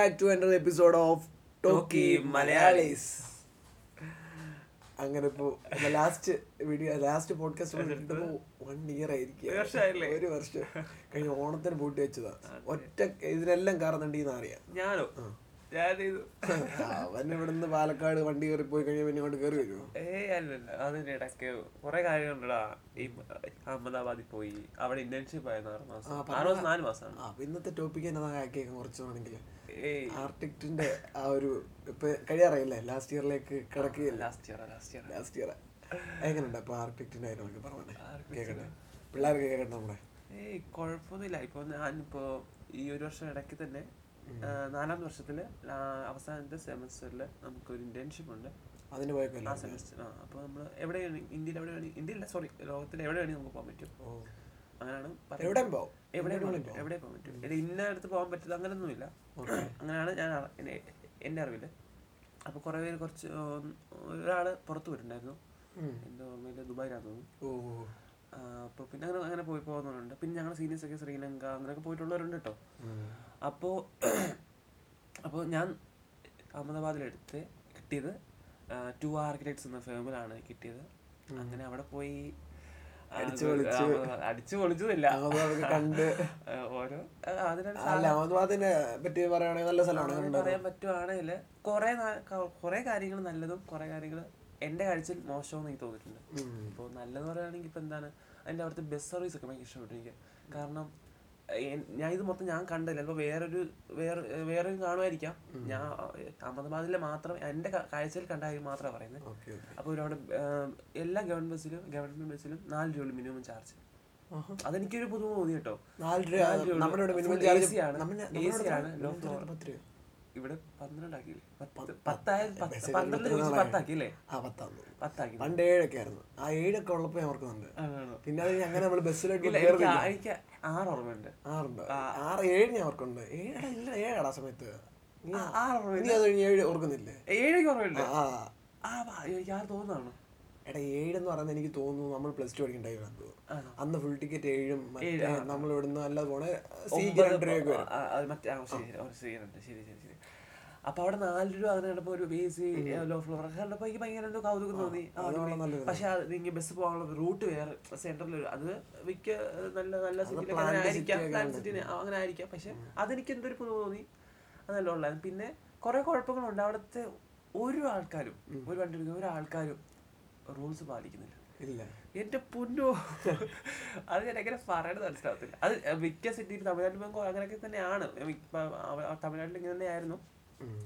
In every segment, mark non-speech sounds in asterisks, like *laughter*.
Back to another episode of talkie Malayalees അങ്ങനെ ഇപ്പോ last video last podcast one year ആയിരിക്കും? ഒരു വർഷം. കഴിഞ്ഞ ഓണത്തിന് പൂട്ടി വെച്ചതാ. ഒറ്റ ഇതിനെല്ലാം കാരണം അറിയാം. ഞാനോ? ഞാനിത് അവൻ ഇവിടുന്ന് പാലക്കാട് വണ്ടി കയറി പോയി കഴിഞ്ഞാൽ പിന്നെ ഇങ്ങോട്ട് കയറി വരുമോ ഏയ് അല്ലല്ല. അതിന്റെ ഇടയ്ക്ക് കുറെ കാര്യങ്ങളുണ്ടടാ. ഈ അഹമ്മദാബാദിൽ പോയി. അവിടെ ഇന്റേൺഷിപ്പ് ആയിരുന്നു ആറ് മാസം. ആറ് മാസം നാല് മാസമാണ് അപ്പൊ ഇന്നത്തെ ടോപ്പിക് എന്നതാ ആക്കിയേക്കാം കുറച്ചാണെങ്കിൽ ഏയ്. ആർട്ടിക്റ്റിന്റെ ആ ഒരു ഇപ്പൊ കഴിയാറായില്ലേ? ലാസ്റ്റ് ഇയറിലേക്ക് കിടക്കുകയല്ല? Last year last year last year എങ്ങനെയുണ്ട് അപ്പൊ ആർട്ടിക്റ്റിന്റെ കാര്യങ്ങളൊക്കെ പറഞ്ഞേ കേക്കട്ടെ. പിള്ളേർക്ക് കേക്കട്ടെ നമ്മുടെ? ഏയ് കുഴപ്പമൊന്നുമില്ല ഇപ്പൊ ഞാനിപ്പോ ഈ ഒരു വർഷം ഇടയ്ക്ക് തന്നെ നാലാം വർഷത്തിൽ അവസാനത്തെ സെമസ്റ്ററിൽ നമുക്കൊരു ഇന്റേൺഷിപ്പ് ഉണ്ട്. അതിന് പോയക്കല്ലോ ആ സെമസ്റ്റർ ആ അപ്പോൾ നമ്മൾ എവിടെയാണ് ഇന്ത്യയിൽ എവിടെ വേണമെങ്കിൽ ഇന്ത്യയിലെ സോറി ലോകത്തിൽ എവിടെ വേണമെങ്കിൽ നമുക്ക് പോകാൻ പറ്റും. അങ്ങനെയാണ് എവിടെ പോകും എവിടെ എവിടെ പോകാൻ പറ്റും ഇത് ഇന്ന അടുത്ത് പോകാൻ പറ്റില്ല അങ്ങനെയൊന്നുമില്ല അങ്ങനെയാണ് ഞാൻ എന്റെ അറിവിൽ അപ്പോൾ കുറേ പേര് കുറച്ച് ഒരാൾ പുറത്തു പോയിട്ടുണ്ടായിരുന്നു. എന്റെ ഓർമ്മയിൽ ദുബായിലാന്ന് തോന്നുന്നു. അപ്പോൾ പിന്നെ അങ്ങനെ അങ്ങനെ പോയി പോകുന്നവരുണ്ട്. പിന്നെ ഞങ്ങളുടെ സീനിയേഴ്സ് ഒക്കെ ശ്രീലങ്ക അങ്ങനെയൊക്കെ പോയിട്ടുള്ളവരുണ്ട് കേട്ടോ അപ്പോ അപ്പോൾ അപ്പോൾ ഞാൻ അഹമ്മദാബാദിലെടുത്ത് കിട്ടിയത് ടു ആർക്കിടെക്ട്സ് എന്ന ഫേമിലാണ് കിട്ടിയത്. അങ്ങനെ അവിടെ പോയി അടിച്ചു പൊളിച്ചതില്ല. കണ്ട്. ഓരോ അഹമ്മദാബാദിനെ പറ്റി പറയുകയാണെങ്കിൽ നല്ല സ്ഥലമാണ് പറയാൻ പറ്റുവാണെങ്കിൽ കുറെ കുറെ കാര്യങ്ങൾ നല്ലതും കുറെ കാര്യങ്ങൾ എന്റെ കാഴ്ചയിൽ മോശമെന്ന് എനിക്ക് തോന്നിയിട്ടുണ്ട്. ഇപ്പോൾ നല്ലതെന്ന് പറയുകയാണെങ്കിൽ ഇപ്പൊ എന്താണ് അതിന്റെ അവിടുത്തെ ബസ് സർവീസ് ഒക്കെ ഭയങ്കര ഇഷ്ടപ്പെട്ടു എനിക്ക്. കാരണം ഞാൻ ഇത് മൊത്തം ഞാൻ കണ്ടില്ല ഇപ്പൊ വേറൊരു വേറെ വേറൊരു കാണുമായിരിക്കാം. ഞാൻ അഹമ്മദാബാദിലെ മാത്രം എന്റെ കാഴ്ചയിൽ കണ്ട കാര്യം മാത്രമേ പറയുന്നത് അപ്പോൾ ഒരുപാട് എല്ലാ ഗവൺമെന്റ് ബസ്സിലും ഗവൺമെന്റ് ബസ്സിലും നാല് രൂപ മിനിമം ചാർജ് അതെനിക്കൊരു പുതുമ തോന്നി കേട്ടോ. നാല് രൂപ ആണ്. നമ്മുടെ AC ഇവിടെ പന്ത്രണ്ടാക്കിയില്ലേ? പത്തായിരത്തി പന്ത്രണ്ട് ചോദിച്ച് നാലായി. പത്താക്കി. പണ്ട് ഏഴൊക്കെ ആയിരുന്നു ആ ഏഴൊക്കെ ഉള്ളപ്പോ ഞാൻ ഓർക്കുന്നുണ്ട്? പിന്നെ അത് അങ്ങനെ നമ്മൾ ബസ്സിലൊക്കെ എനിക്ക് ആറ് ഓർമ്മയുണ്ട് ആറുണ്ട്. ആറ് ഏഴ് ഞാൻ ഓർക്കുന്നുണ്ട് ഏഴ് ഇല്ല ഏഴാടാ സമയത്ത്. നീ അത് കഴിഞ്ഞ് ഏഴ് ഓർക്കുന്നില്ലേ? ഏഴൊക്കെ ഓർമ്മയുണ്ട്. ആ എനിക്ക് ആറ് തോന്നുന്നു എടാ ഏഴെന്ന് പറയുന്നത് എനിക്ക് തോന്നുന്നു നമ്മൾ പ്ലസ് ടു പഠിക്കണ്ടായി ആണോ? അന്ന് ഫുൾ ടിക്കറ്റ് ഏഴും നമ്മൾ ഇവിടുന്ന് അല്ലാതെ പോണേ ഒമ്പത് ശരി വരും അപ്പൊ അവിടെ നാല് രൂപ അങ്ങനെ കണ്ടപ്പോ ഒരു ബേസ് ലോ ഫ്ലോർ കണ്ടപ്പോ എനിക്ക് ഭയങ്കര എന്തോ കൗതുകം തോന്നി. പക്ഷെ ഇങ്ങനെ ബസ് പോകാനുള്ള റൂട്ട് വേറെ. സെന്ററിൽ അത് മിക്ക നല്ല നല്ല സിറ്റിയിലൊക്കെ planned അങ്ങനെ ആയിരിക്കാം. സിറ്റി അങ്ങനെ ആയിരിക്കാം. പക്ഷെ അതെനിക്ക് എന്തൊരു പുതു തോന്നി. അതല്ല ഉള്ളായിരുന്നു. പിന്നെ കുറെ കുഴപ്പങ്ങളുണ്ട്. അവിടുത്തെ ഒരു ആൾക്കാരും ഒരു വണ്ടി എടുക്കുന്ന ഒരു ആൾക്കാരും റൂൾസ് പാലിക്കുന്നില്ല. ഇല്ല. എന്റെ പൊന്നോ. അത് ഞാൻ എങ്ങനെ പറയണത് മനസ്സിലാവത്തില്ല. അത് മിക്ക സിറ്റിയിൽ തമിഴ്നാട്ടിൽ പോകുമ്പോൾ അങ്ങനെയൊക്കെ തന്നെയാണ്. തമിഴ്നാട്ടിൽ ഇങ്ങനെ തന്നെയായിരുന്നു.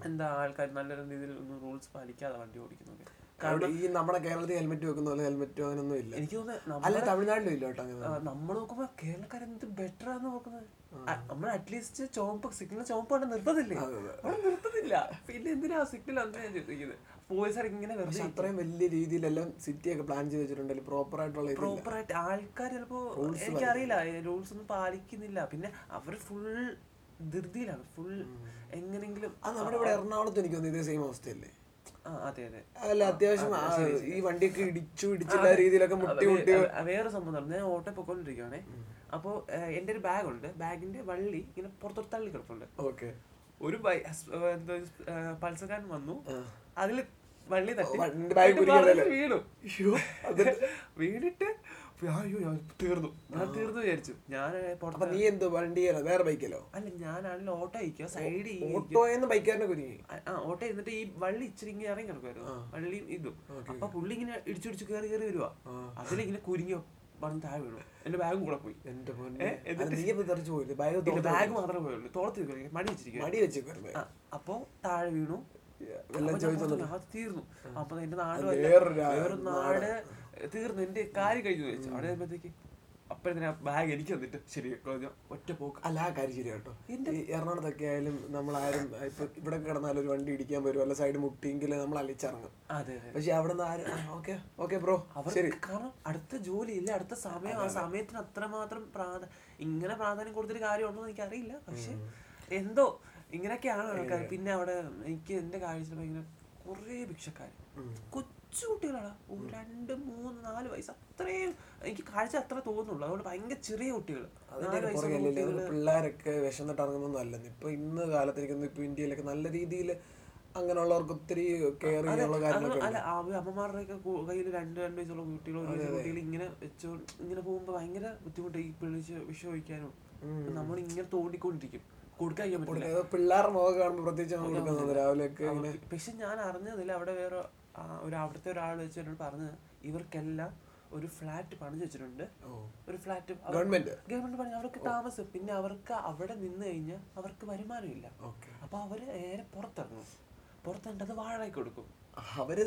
എന്താ ആൾക്കാർ നല്ല രീതിയിൽ ഒന്നും റൂൾസ് പാലിക്കാതെ വണ്ടി ഓടിക്കുന്നത് അവിടെ ഈ നമ്മുടെ കേരളത്തിൽ ഹെൽമെറ്റ് വെക്കുന്ന പോലെ ഹെൽമെറ്റ് അങ്ങനൊന്നും ഇല്ല. എനിക്ക് തോന്നുന്നത് തമിഴ്നാട്ടിലും ഇല്ല കേട്ടോ നമ്മൾ നോക്കുമ്പോ കേരളക്കാർ എന്ത് ബെറ്റർ ആണെന്ന് നോക്കുന്നത്. നമ്മൾ അറ്റ്ലീസ്റ്റ് ചോമ്പ് സിഗ്നൽ ചോമ്പ് കൊണ്ട് നിർത്തത്തില്ലേ? അവിടെ നിർത്തത്തില്ല. പിന്നെ എന്തിനാ സിഗ്നൽ അങ്ങനെ ചോദിക്കുന്നത് പോലീസുകാർ ഇങ്ങനെ വെറുതെ അത്രയും വലിയ രീതിയിലെല്ലാം സിറ്റി ഒക്കെ പ്ലാൻ ചെയ്ത് വെച്ചിട്ടുണ്ടെങ്കിൽ പ്രോപ്പർ ആയിട്ടുള്ള പ്രോപ്പർ ആയിട്ട് ആൾക്കാർ ചിലപ്പോ എനിക്കറിയില്ല. റൂൾസ് ഒന്നും പാലിക്കുന്നില്ല. പിന്നെ അവർ ഫുൾ ധൃതിയിലാണ്. ഫുൾ എങ്ങനെങ്കിലും അത് നമ്മുടെ ഇവിടെ എറണാകുളത്ത് എനിക്ക് തോന്നുന്നു ഇതേ സെയിം അവസ്ഥയല്ലേ? അല്ല അത്യാവശ്യം ഈ വണ്ടിയൊക്കെ ഇടിച്ചു ഇടിച്ചില്ല രീതിയിലൊക്കെ മുട്ടി മുട്ടി വേറെ സംഭവം. ഞാൻ ഓട്ടോ പൊക്കോണ്ടിരിക്കുവാണേ അപ്പോ എന്റെ ഒരു ബാഗ് ഉണ്ട് ബാഗിന്റെ വള്ളി ഇങ്ങനെ പുറത്തോട്ട് തള്ളി കിടപ്പുണ്ട്. ഓക്കെ. ഒരു പൾസക്കാരൻ വന്നു. അതിൽ വള്ളി തട്ടി. വീണു. *laughs* വീണിട്ട് അയ്യോ ഞാൻ തീർന്നു. ഞാൻ തീർന്നു വിചാരിച്ചു. ഞാൻ നീ എന്തോ വണ്ടിയല്ലോ വേറെ ബൈക്കല്ലോ അല്ല ഞാനാണെങ്കിൽ ഓട്ടോ അയക്കുക സൈഡിൽ ഓട്ടോയെന്ന് ബൈക്കാരനെ കുരുങ്ങി. ആ ഓട്ടോ എന്നിട്ട് ഈ വള്ളി ഇച്ചിരി ഇങ്ങനെ ഇറങ്ങി കിടക്കുമായിരുന്നു വള്ളിയും ഇതും. അപ്പൊ പുള്ളി ഇങ്ങനെ ഇടിച്ചു ഇടിച്ചു കയറി കയറി വരുവാ. അതിലിങ്ങനെ കുരുങ്ങിയോ പറഞ്ഞ് താഴെ വീണു. എന്റെ ബാഗും കൂടെ പോയി. എന്റെ പോയില്ലേ ബാഗ് ബാഗ് മാത്രമേ പോയുള്ളൂ. തോളത്ത് മടി വെച്ചിരിക്കും മടി വെച്ചിരിക്കും അപ്പൊ താഴെ വീണു. എല്ലാം അപ്പൊ ഞാൻ പറഞ്ഞു, "ആ, തീർന്നു. അപ്പൊ എന്റെ നാട് വേറൊരു നാട്. തീർന്നു എന്റെ കാര്യം കഴിഞ്ഞു ചോദിച്ചു അവിടെ വരുമ്പോഴത്തേക്ക് അപ്പഴത്തേന് ബാഗ് എനിക്ക് തന്നിട്ട് ശരി. ഒറ്റ പോക്ക്. അല്ല ആ കാര്യം ശരി കേട്ടോ. ഈ എറണാകുളത്തൊക്കെ ആയാലും നമ്മൾ ആരും ഇപ്പൊ ഇവിടെ കിടന്നാലും ഒരു വണ്ടി ഇടിക്കാൻ വരും അല്ല സൈഡ് മുട്ടിയെങ്കിൽ നമ്മൾ അലിച്ചിറങ്ങും. പക്ഷെ അവിടെ നിന്ന് ആരും ഓക്കെ ഓക്കെ ബ്രോ ശരി. കാരണം അടുത്ത ജോലി ഇല്ല അടുത്ത സമയം ആ സമയത്തിന് അത്രമാത്രം പ്രാധാന്യം ഇങ്ങനെ പ്രാധാന്യം കൊടുത്തിട്ട് കാര്യമുണ്ടോ എന്ന് എനിക്ക് അറിയില്ല പക്ഷെ എന്തോ ഇങ്ങനെയൊക്കെയാണ് ആൾക്കാർ പിന്നെ അവിടെ എനിക്ക് എന്റെ കാഴ്ച ഭയങ്കര കുറേ ഭിക്ഷക്കാർ കൊച്ചു കൊച്ചു കുട്ടികളാണ് ഒരു രണ്ട് മൂന്ന് നാല് വയസ്സ് അത്രയും എനിക്ക് കാഴ്ച അത്ര തോന്നുള്ളൂ അതുകൊണ്ട് ഭയങ്കര ചെറിയ കുട്ടികൾ പിള്ളേരൊക്കെ വിശന്നിട്ട് ഇറങ്ങുന്നൊന്നും അല്ലെന്ന് ഇപ്പൊ ഇന്ന് കാലത്ത് ഇപ്പൊ ഇന്ത്യയിലൊക്കെ നല്ല രീതിയിൽ അങ്ങനെയുള്ളവർക്ക് ഒത്തിരി കെയർ ചെയ്യാനുള്ള കാര്യങ്ങളൊക്കെ അല്ല അവ- അമ്മമാരുടെയൊക്കെ കയ്യിൽ രണ്ട് രണ്ട് വയസ്സുള്ള ഒരു വയസ്സുള്ള കുട്ടികൾ ഇങ്ങനെ വെച്ചോ ഇങ്ങനെ പോകുമ്പോ ഭയങ്കര ബുദ്ധിമുട്ട് ഈ പിളിച്ച് വിഷം ഒഴിക്കാനും നമ്മൾ ഇങ്ങനെ തോണ്ടിക്കൊണ്ടിരിക്കും. കൊടുക്കാൻ പിള്ളേരുടെ മുഖം കാണുമ്പോൾ പ്രത്യേകിച്ച് നമ്മൾ കൊടുക്കുന്നത് രാവിലെയൊക്കെ പക്ഷെ ഞാൻ അറിഞ്ഞതില്ല അവിടെ വേറെ ഒരു അവിടുത്തെ ഒരാൾ വെച്ച് എന്നോട് പറഞ്ഞത് ഇവർക്കെല്ലാം ഒരു ഫ്ലാറ്റ് പണിത് വെച്ചിട്ടുണ്ട്. ഒരു ഫ്ലാറ്റ് ഗവൺമെന്റ് ഗവൺമെന്റ് പണി അവർക്ക് താമസം. പിന്നെ അവർക്ക് അവിടെ നിന്ന് കഴിഞ്ഞാൽ അവർക്ക് വരുമാനമില്ല. ഇല്ല അപ്പൊ അവർ നേരെ പുറത്തിറങ്ങും. പുറത്തിറങ്ങിട്ട് അത് വാഴയ്ക്ക് കൊടുക്കും. അവർ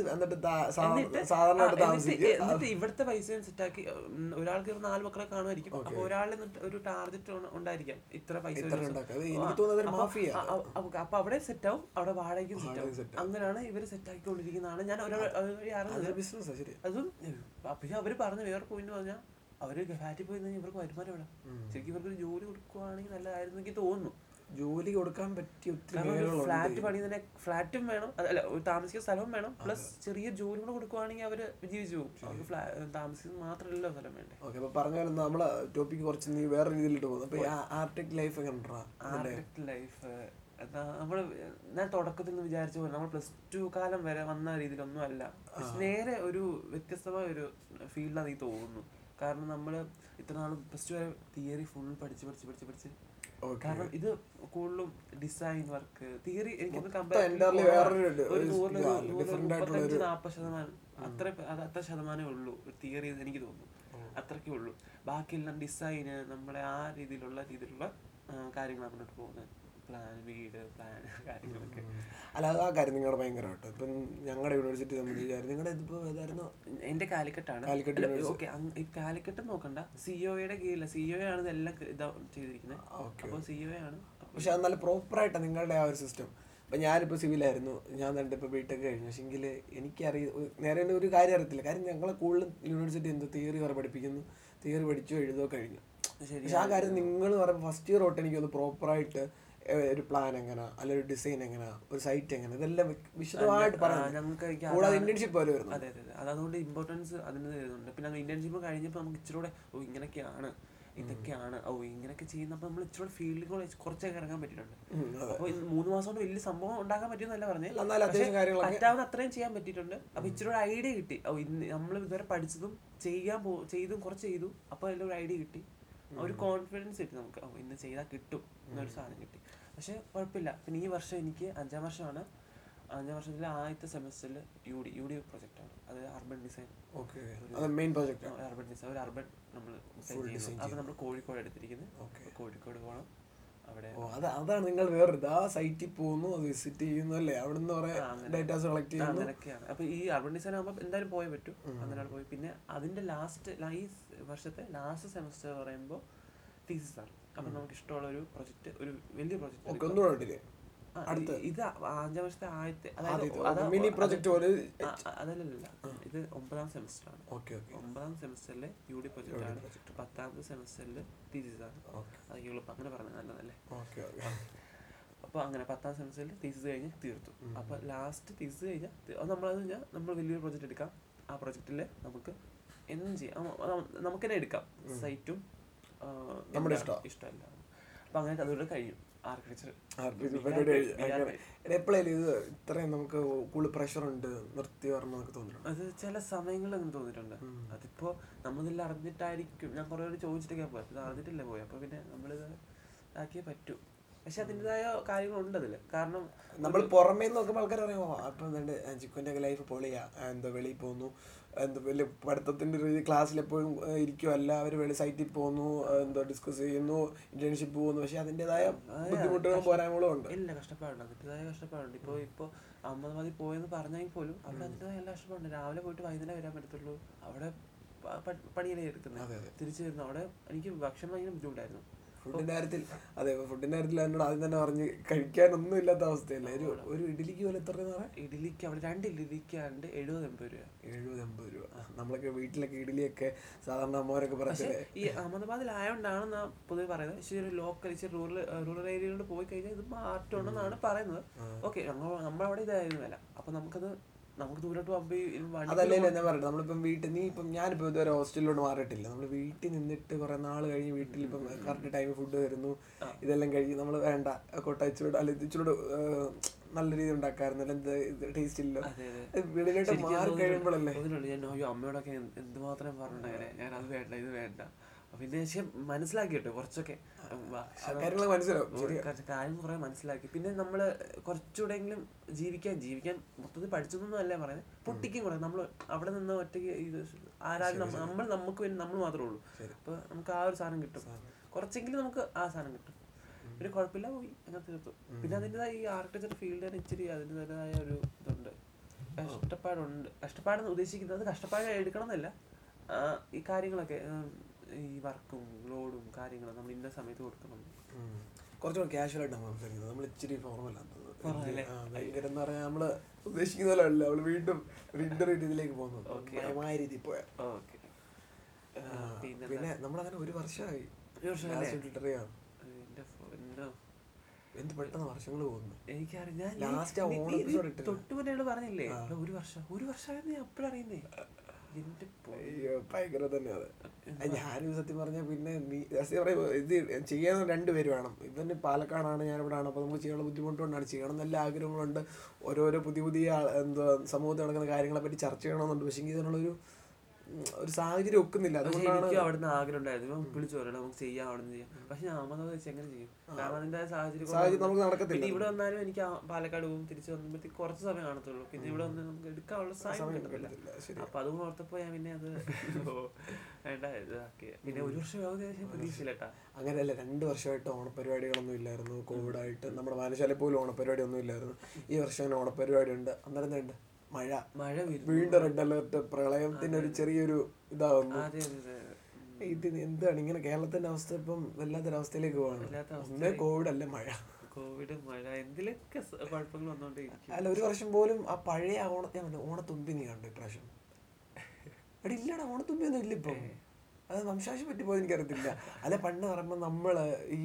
എന്നിട്ട് സാധാരണ എന്നിട്ട് ഇവിടുത്തെ പൈസയും സെറ്റാക്കി ഒരാൾക്ക് നാല് മക്കളെ കാണുമായിരിക്കും. അപ്പൊ ഒരാളിൽ ഒരു ടാർഗറ്റ് ഉണ്ടായിരിക്കാം ഇത്ര പൈസ അപ്പൊ- അവിടെ സെറ്റ് ആവും അവിടെ വാടകയ്ക്കും സെറ്റ് ആവും അങ്ങനെയാണ് ഇവർ സെറ്റ് ആക്കിക്കൊണ്ടിരിക്കുന്നതാണ് ഞാൻ ഒരു വഴി അറിഞ്ഞത് അതൊരു ബിസിനസ് അതും പക്ഷെ അവർ പറഞ്ഞ വേറെ പോയിന്റ് പറഞ്ഞാൽ അവർ ഫ്ലാറ്റിൽ പോയി ഇവർക്ക് വരുമാനം ഇവിടെ ശരിക്കും ഇവർക്ക് ഒരു ജോലി കൊടുക്കുവാണെങ്കിൽ നല്ലതായിരുന്നു എനിക്ക് തോന്നുന്നു. ജോലി കൊടുക്കാൻ പറ്റിയ ഒത്തിരി ഫ്ലാറ്റ് പണി ഫ്ലാറ്റും വേണം. അല്ല താമസിക്കുന്ന സ്ഥലവും വേണം. പ്ലസ് ചെറിയ ജോലി കൂടെ കൊടുക്കുവാണെങ്കിൽ അവർ ജീവിച്ചു പോകും. താമസിക്കുന്നത് മാത്രമല്ലല്ലോ സ്ഥലം വേണ്ടേ. ഓക്കെ അപ്പൊ പറഞ്ഞ പോലെ നമ്മളെ ടോപ്പിക്ക് കുറച്ച് നീ വേറെ രീതിയിലിട്ട് പോകുന്നു. അപ്പൊ ആർട്ടിക് ലൈഫ് എങ്ങനെ ആർട്ടിക് ലൈഫ് നമ്മൾ ഞാൻ തുടക്കത്തിൽ നിന്ന് വിചാരിച്ച പോലെ നമ്മൾ പ്ലസ് ടു കാലം വരെ വന്ന രീതിയിലൊന്നും അല്ല. പക്ഷെ നേരെ ഒരു വ്യത്യസ്തമായ ഒരു ഫീൽഡാണ് എനിക്ക് തോന്നുന്നു. കാരണം നമ്മൾ ഇത്ര നാളും പ്ലസ് ടു വരെ തിയറി ഫുൾ പഠിച്ച് പഠിച്ച് പഠിച്ച് പഠിച്ച് കാരണം ഇത് കൂടുതലും ഡിസൈൻ വർക്ക് തിയറി എനിക്ക് നാൽപ്പത് ശതമാനം അത്ര അത് അത്ര ശതമാനമേ ഉള്ളൂ തിയറി എനിക്ക് തോന്നുന്നു. അത്രയ്ക്കേ ഉള്ളൂ. ബാക്കിയെല്ലാം ഡിസൈന് നമ്മളെ ആ രീതിയിലുള്ള രീതിയിലുള്ള കാര്യങ്ങളാണ് മുന്നോട്ട് പോകുന്നത്. പ്ലാൻ വീട് പ്ലാൻ *laughs* കാര്യങ്ങളൊക്കെ. അല്ല ആ കാര്യം നിങ്ങളുടെ ഭയങ്കര കേട്ടോ ഇപ്പം ഞങ്ങളുടെ യൂണിവേഴ്സിറ്റി സംബന്ധിച്ചായിരുന്നു നിങ്ങളുടെ ഇതിപ്പോ ഏതായിരുന്നു? എന്റെ കാലിക്കട്ടാണ്. കാലിക്കറ്റ് ഓക്കെ കാലിക്കറ്റ് കാലിക്കട്ട് നോക്കണ്ട. സിഒയുടെ കീഴില സിഒ ആണ് ഇതെല്ലാം ഇതാ ചെയ്തിരിക്കുന്നത് അപ്പൊ സിഒ ആണ്. പക്ഷെ അത് നല്ല പ്രോപ്പറായിട്ടാണ് നിങ്ങളുടെ ആ ഒരു സിസ്റ്റം അപ്പം ഞാനിപ്പോൾ സിവിലായിരുന്നു ഞാൻ തന്നെ ഇപ്പോൾ ബിടെക് കഴിഞ്ഞു. പക്ഷെങ്കിൽ എനിക്കറിയ നേരെ ഒരു കാര്യം അറിയത്തില്ല. കാര്യം ഞങ്ങളെ കൂടുതലും യൂണിവേഴ്സിറ്റി എന്ത് തിയറി വരെ പഠിപ്പിക്കുന്നു. തിയറി പഠിച്ചോ എഴുതോ കഴിഞ്ഞു. പക്ഷെ ആ കാര്യം നിങ്ങൾ പറയുമ്പോൾ ഫസ്റ്റ് ഇയർ തൊട്ട് എനിക്കൊന്ന് പ്രോപ്പറായിട്ട് ഒരു പ്ലാൻ എങ്ങനെ? അല്ല ഒരു ഡിസൈൻ എങ്ങനെ? ഒരു സൈറ്റ് എങ്ങനെ? ഇതെല്ലാം വിശദമായിട്ട് പറയാം ഞങ്ങൾക്ക് കൂടാതെ ഇന്റേൺഷിപ്പ് പോലെ വരുന്നു. അതെ അതെ അതെ. അത് അതുകൊണ്ട് ഇമ്പോർട്ടൻസ് അതിന് തരുന്നുണ്ട്. പിന്നെ ഇന്റേൺഷിപ്പ് കഴിഞ്ഞപ്പോൾ നമുക്ക് ഇച്ചിരൂടെ ഓ ഇങ്ങനെയൊക്കെയാണ്. ഇതൊക്കെയാണ്. ഓ ഇങ്ങനെയൊക്കെ ചെയ്യുന്നപ്പോൾ നമ്മൾ ഇച്ചിരി ഫീൽഡിൽ കൂടെ കുറച്ചൊക്കെ ഇറങ്ങാൻ പറ്റിയിട്ടുണ്ട്. അപ്പോൾ മൂന്ന് മാസം കൊണ്ട് വലിയ സംഭവം ഉണ്ടാക്കാൻ പറ്റിയെന്നല്ല പറഞ്ഞേ. പറ്റാവുന്ന അത്രയും ചെയ്യാൻ പറ്റിയിട്ടുണ്ട്. അപ്പോൾ ഇച്ചിരി ഐഡിയ കിട്ടി. ഓ ഇന്ന് നമ്മൾ ഇതുവരെ പഠിച്ചതും ചെയ്യാൻ പോ ചെയ്തും കുറച്ച് ചെയ്തു. അപ്പോൾ അതിലൊരു ഐഡിയ കിട്ടി. ഒരു കോൺഫിഡൻസ് കിട്ടി നമുക്ക്. ഓ ഇന്ന് ചെയ്താൽ കിട്ടും. എന്നൊരു സാധനം കിട്ടി. പക്ഷെ കുഴപ്പമില്ല. പിന്നെ ഈ വർഷം എനിക്ക് അഞ്ചാം വർഷമാണ്. അഞ്ചാം വർഷത്തിൽ ആദ്യത്തെ സെമസ്റ്ററിൽ U D U D project ആണ്. അത് അർബൻ ഡിസൈൻ ഓക്കെ അത് മെയിൻ പ്രോജക്റ്റ് അർബൻ ഡിസൈൻ ഒരു അർബൻ നമ്മൾ ഡിസൈൻ ചെയ്യുന്നു. അപ്പോൾ നമ്മൾ കോഴിക്കോട് എടുത്തിരിക്കുന്നത് കോഴിക്കോട് പോകണം ഓ അത് അതാണ് നിങ്ങൾ വേറൊരു ആ സൈറ്റിൽ പോകുന്നു അത് വിസിറ്റ് ചെയ്യുന്നു അല്ലേ? അവിടെ നിന്ന് കുറെ ഡേറ്റാസ് കളക്ട് ചെയ്യുന്നു. അങ്ങനെയൊക്കെയാണ്. അപ്പൊ ഈ അർബൻ ഡിസൈൻ ആകുമ്പോൾ എന്തായാലും പോയേ പറ്റൂ. അങ്ങനെയാണ് പോയി. പിന്നെ അതിന്റെ ലാസ്റ്റ് ഈ വർഷത്തെ ലാസ്റ്റ് സെമസ്റ്റർ പറയുമ്പോൾ തീസിസ് ആണ്. അപ്പൊ നമുക്ക് ഇഷ്ടമുള്ള ഒരു പ്രൊജക്ട് ഒരു വലിയ പ്രൊജക്ട് ഇത് അഞ്ചാം വർഷത്തെ ആദ്യത്തെ അതായത് മിനി പ്രോജക്റ്റ് പോലെ അതല്ലല്ല. ഇത് ഒമ്പതാം സെമസ്റ്റർ ആണ് ഒമ്പതാം സെമസ്റ്ററിൽ യു ഡി പ്രൊജക്ട് ആണ്. പത്താമത്തെ സെമസ്റ്ററിൽ തീസിസ് ആണ്. ഓക്കെ. അത് എളുപ്പം അങ്ങനെ പറഞ്ഞത് നല്ലതല്ലേ? അപ്പോൾ അങ്ങനെ പത്താം സെമസ്റ്ററിൽ തീസിസ് കഴിഞ്ഞ് തീർത്തു. അപ്പോൾ ലാസ്റ്റ് തീസിസ് കഴിഞ്ഞാൽ നമ്മളത് കഴിഞ്ഞാൽ നമ്മൾ വലിയൊരു പ്രൊജക്റ്റ് എടുക്കാം. ആ പ്രൊജക്റ്റിൽ നമുക്ക് എന്തും ചെയ്യാം? നമുക്ക് തന്നെ എടുക്കാം. സൈറ്റും. ഇഷ്ടമല്ല അപ്പോൾ അങ്ങനെ അതുകൊണ്ട് കഴിയും. എപ്പോഴേലും ഇത് ഇത്രയും നമുക്ക് കൂടുതൽ പ്രഷർ ഉണ്ട് നിർത്തി തോന്നിയിട്ടുണ്ട് അത് ചില സമയങ്ങളിൽ അങ്ങനെ തോന്നിയിട്ടുണ്ട് അതിപ്പോ നമ്മളിൽ അറിഞ്ഞിട്ടായിരിക്കും. ഞാൻ കുറേ പേര് ചോദിച്ചിട്ടൊക്കെ പോയത് ഇത് അറിഞ്ഞിട്ടില്ല പോയി. അപ്പൊ പിന്നെ നമ്മളിത് ആക്കിയേ പറ്റൂ. പക്ഷെ അതിന്റെതായ കാര്യങ്ങളുണ്ട് അതിൽ കാരണം നമ്മൾ പുറമേ നോക്കുമ്പോൾ ആൾക്കാർ പറയുമോ അപ്പം എന്തുണ്ട് ചിക്കുന്റെ ഒക്കെ ലൈഫ് പൊളിയാ. എന്താ വെളിയിൽ പോകുന്നു. എന്താ വലിയ പഠിത്തത്തിന്റെ രീതി ക്ലാസ്സിൽ എപ്പോഴും ഇരിക്കുമല്ല അവർ വെളി സൈറ്റിൽ പോകുന്നു എന്താ ഡിസ്കസ് ചെയ്യുന്നു ഇന്റേൺഷിപ്പ് പോകുന്നു. പക്ഷെ അതിന്റെതായ ബുദ്ധിമുട്ടുകളും പോരായ്മകളും ഉണ്ട്. ഇല്ല കഷ്ടപ്പാടുണ്ട്. അതിന്റെതായ കഷ്ടപ്പാടുണ്ട്. ഇപ്പോൾ ഇപ്പോൾ അഹമ്മദാബാദിൽ പോയെന്ന് പറഞ്ഞെങ്കിൽ പോലും അവിടെ അതിന്റെതായ എല്ലാ കഷ്ടപ്പാടുണ്ട്. രാവിലെ പോയിട്ട് വൈകുന്നേരം വരാൻ പറ്റത്തുള്ളൂ. അവിടെ പണിയിലേ എടുക്കുന്നത്. തിരിച്ചു വരുന്നു. അവിടെ എനിക്ക് ഭക്ഷണം ഭയങ്കര ബുദ്ധിമുട്ടായിരുന്നു. ഫുഡിന്റെ കാര്യത്തിൽ അതെ ഫുഡിന്റെ കാര്യത്തിൽ എന്നോട് ആദ്യം തന്നെ പറഞ്ഞ് കഴിക്കാനൊന്നും ഇല്ലാത്ത അവസ്ഥയല്ല? ഒരു ഒരു ഇഡലിക്ക് പോലെ എത്ര രൂപ ഇഡലിക്ക് അവിടെ രണ്ട് ഇഡലിക്കാണ്ട് എഴുപത് എൺപത് രൂപ. എഴുപത് എൺപത് രൂപ. നമ്മളൊക്കെ വീട്ടിലൊക്കെ ഇഡലിയൊക്കെ സാധാരണ അമ്മമാരൊക്കെ പറയത്തില്ലേ? ഈ അഹമ്മദാബാദിലായോണ്ടാണ് ഞാൻ പൊതുവെ പറയുന്നത്. ഇച്ചിരി ഒരു ലോക്കൽ ഇച്ചിരി റൂറൽ റൂറൽ ഏരിയയിലോട്ട് പോയി കഴിഞ്ഞാൽ ഇത് മാറ്റമുണ്ടെന്നാണ് പറയുന്നത്. ഓക്കെ നമ്മളവിടെ ഇതായിരുന്നു വില. അപ്പൊ നമുക്കത് നമുക്ക് ദൂരോട്ട് അതല്ലേ ഞാൻ പറയട്ടെ നമ്മളിപ്പം വീട്ടിൽ നീ ഇപ്പം ഞാനിപ്പോൾ ഇതുവരെ ഹോസ്റ്റലിലോട്ട് മാറിയിട്ടില്ല. നമ്മൾ വീട്ടിൽ നിന്നിട്ട് കുറെ നാൾ കഴിഞ്ഞ് വീട്ടിൽ ഇപ്പം കറക്റ്റ് ടൈമിൽ ഫുഡ് വരുന്നു. ഇതെല്ലാം കഴിഞ്ഞ് നമ്മൾ വേണ്ട. കൊട്ട ഇച്ചിരൂടെ അല്ല ഇച്ചിലൂടെ നല്ല രീതി ഉണ്ടാക്കാറുണ്ട് എന്ത് ടേസ്റ്റ് ഇല്ല വെളിയിലോട്ട് ശരിക്കും മാറി കഴിയുമ്പോഴല്ലേ? അമ്മയോടൊക്കെ എന്ത് എന്തുമാത്രം പറഞ്ഞിട്ടുണ്ടെങ്കിൽ ഞാൻ അത് വേണ്ട ഇത് വേണ്ട. പിന്നെ പക്ഷെ മനസ്സിലാക്കി കേട്ടോ കുറച്ചൊക്കെ കുറച്ച് കാര്യം കുറെ മനസ്സിലാക്കി. പിന്നെ നമ്മൾ കുറച്ചുകൂടെങ്കിലും ജീവിക്കാൻ ജീവിക്കാൻ മൊത്തത്തിൽ പഠിച്ചതൊന്നും അല്ലേ പറയുന്നത് പൊട്ടിക്കും കുറെ. നമ്മൾ അവിടെ നിന്ന് ഒറ്റയ്ക്ക് ഇത് ആരാലും നമ്മൾ നമുക്ക് വേണ്ടി നമ്മൾ മാത്രമേ ഉള്ളൂ. അപ്പൊ നമുക്ക് ആ ഒരു സാധനം കിട്ടും. കുറച്ചെങ്കിലും നമുക്ക് ആ സാധനം കിട്ടും. പിന്നെ കുഴപ്പമില്ല പോയി അങ്ങനെ തീർത്തു. പിന്നെ അതിന്റെതായ ഈ ആർക്കിടെക്ചർ ഫീൽഡിന് ഇച്ചിരി അതിന്റെതായ ഒരു ഇതുണ്ട്. കഷ്ടപ്പാടുണ്ട്. കഷ്ടപ്പാടെന്ന് ഉദ്ദേശിക്കുന്നത് കഷ്ടപ്പാട് എടുക്കണം എന്നല്ല. ആ, ഈ കാര്യങ്ങളൊക്കെ ഈ വർക്കും ലോഡും കാര്യങ്ങളും നമ്മൾ ഇന്ന സമയത്ത് കൊടുക്കണം. കുറച്ചുകൂടെ കാഷ്വൽ ആയിട്ടാണ് നമ്മൾ സംസാരിക്കുന്നത്. നമ്മൾ ഇച്ചിരി അല്ലേ? ഭയങ്കര എന്ന് പറഞ്ഞാൽ നമ്മൾ ഉദ്ദേശിക്കുന്ന പോലെ അല്ല. നമ്മൾ വീണ്ടും ഇതിലേക്ക് പോകുന്നു. ഭയമായ രീതിയിൽ പോയ. പിന്നെ നമ്മൾ നമ്മളങ്ങനെ ഒരു വർഷമായി. എന്ത്? പെട്ടെന്ന് വർഷങ്ങൾ പോകുന്നു. എനിക്കറിയാം ഞാൻ Last ആ നീ- ഓണം നീ- നീ episode ഇട്ടില്ലേ? തൊട്ട് മുന്നേ എന്നോട് പറഞ്ഞില്ലേ ഒരു വർഷം ഒരു വർഷമായിരുന്നു ഞാൻ അപ്പോഴറിയുന്നേ ഭയങ്കര തന്നെ അത്. ഞാനും സത്യം പറഞ്ഞ പിന്നെ നീ സത്യം പറയാ ഇത് ചെയ്യാൻ രണ്ടുപേര് വേണം. ഇവന് പാലക്കാടാണ് ഞാൻ ഇവിടെ ആണ് അപ്പൊ നമുക്ക് ചെയ്യാനുള്ള ബുദ്ധിമുട്ടുകൊണ്ടാണ് ചെയ്യണം നല്ല ആഗ്രഹങ്ങളുണ്ട് ഓരോരോ പുതിയ പുതിയ എന്തോ സമൂഹത്തിൽ നടക്കുന്ന കാര്യങ്ങളെ പറ്റി ചർച്ച ചെയ്യണമെന്നുണ്ട്. പക്ഷേ ഇതിനുള്ളൊരു ഒരു സാഹചര്യം ഒക്കുന്നില്ല. അതുകൊണ്ടാണ് അവിടുന്ന് ആഗ്രഹം ഉണ്ടായിരുന്നു. വിളിച്ചു പറയണം നമുക്ക് ചെയ്യാം അവിടെ നിന്ന് ചെയ്യാം പക്ഷെ വെച്ച് എങ്ങനെ ചെയ്യും? കാരണം അതിന്റെ സാഹചര്യം നമുക്ക് നടക്കത്തില്ല. ഇവിടെ വന്നാലും എനിക്ക് പാലക്കാട് പോകും തിരിച്ചു വന്നപ്പോഴത്തേക്ക് കുറച്ച് സമയം കാണത്തുള്ളൂ. പിന്നെ ഇവിടെ വന്ന് നമുക്ക് എടുക്കാനുള്ള സമയം കിട്ടത്തില്ല. അപ്പൊ അതും ഓർത്തപ്പോ ഞാൻ പിന്നെ അത് വേണ്ട ഇതാക്കി. പിന്നെ ഒരു വർഷം ഏകദേശം പ്രതീക്ഷയില്ലട്ടാ അങ്ങനെയല്ല രണ്ട് വർഷമായിട്ട് ഓണപരിപാടികളൊന്നും ഇല്ലായിരുന്നു. കോവിഡായിട്ട് നമ്മുടെ വായനശാലയിൽ പോലും ഓണപരിപാടി ഒന്നും ഇല്ലായിരുന്നു. ഈ വർഷം അങ്ങനെ ഓണപരിപാടി ഉണ്ട് അന്നേരം ഉണ്ട് മഴ. മഴ വീണ്ടും റെഡ് അലേർട്ട് പ്രളയത്തിന്റെ ഒരു ചെറിയൊരു ഇതാവുന്നു. ഇത് എന്താണ്? ഇങ്ങനെ കേരളത്തിന്റെ അവസ്ഥ ഇപ്പം വല്ലാത്തൊരവസ്ഥയിലേക്ക് ഒന്നേ കോവിഡ് അല്ല മഴ. കോവിഡ് മഴ. എന്തിലൊക്കെ കുഴപ്പങ്ങൾ വന്നോണ്ടിരിക്കും അല്ല ഒരു വർഷം പോലും ആ പഴയ ഓണ ഞാൻ പറഞ്ഞു, ഓണത്തുമ്പി നീ കണ്ടു ഇപ്രാവശ്യം? എടി ഇല്ലടാ ഓണത്തുമ്പി ഒന്നും ഇല്ല ഇപ്പം. അത് വംശാശം പറ്റി പോയത് എനിക്കറിയത്തില്ല. അല്ല പണ്ട് പറയുമ്പോൾ നമ്മൾ ഈ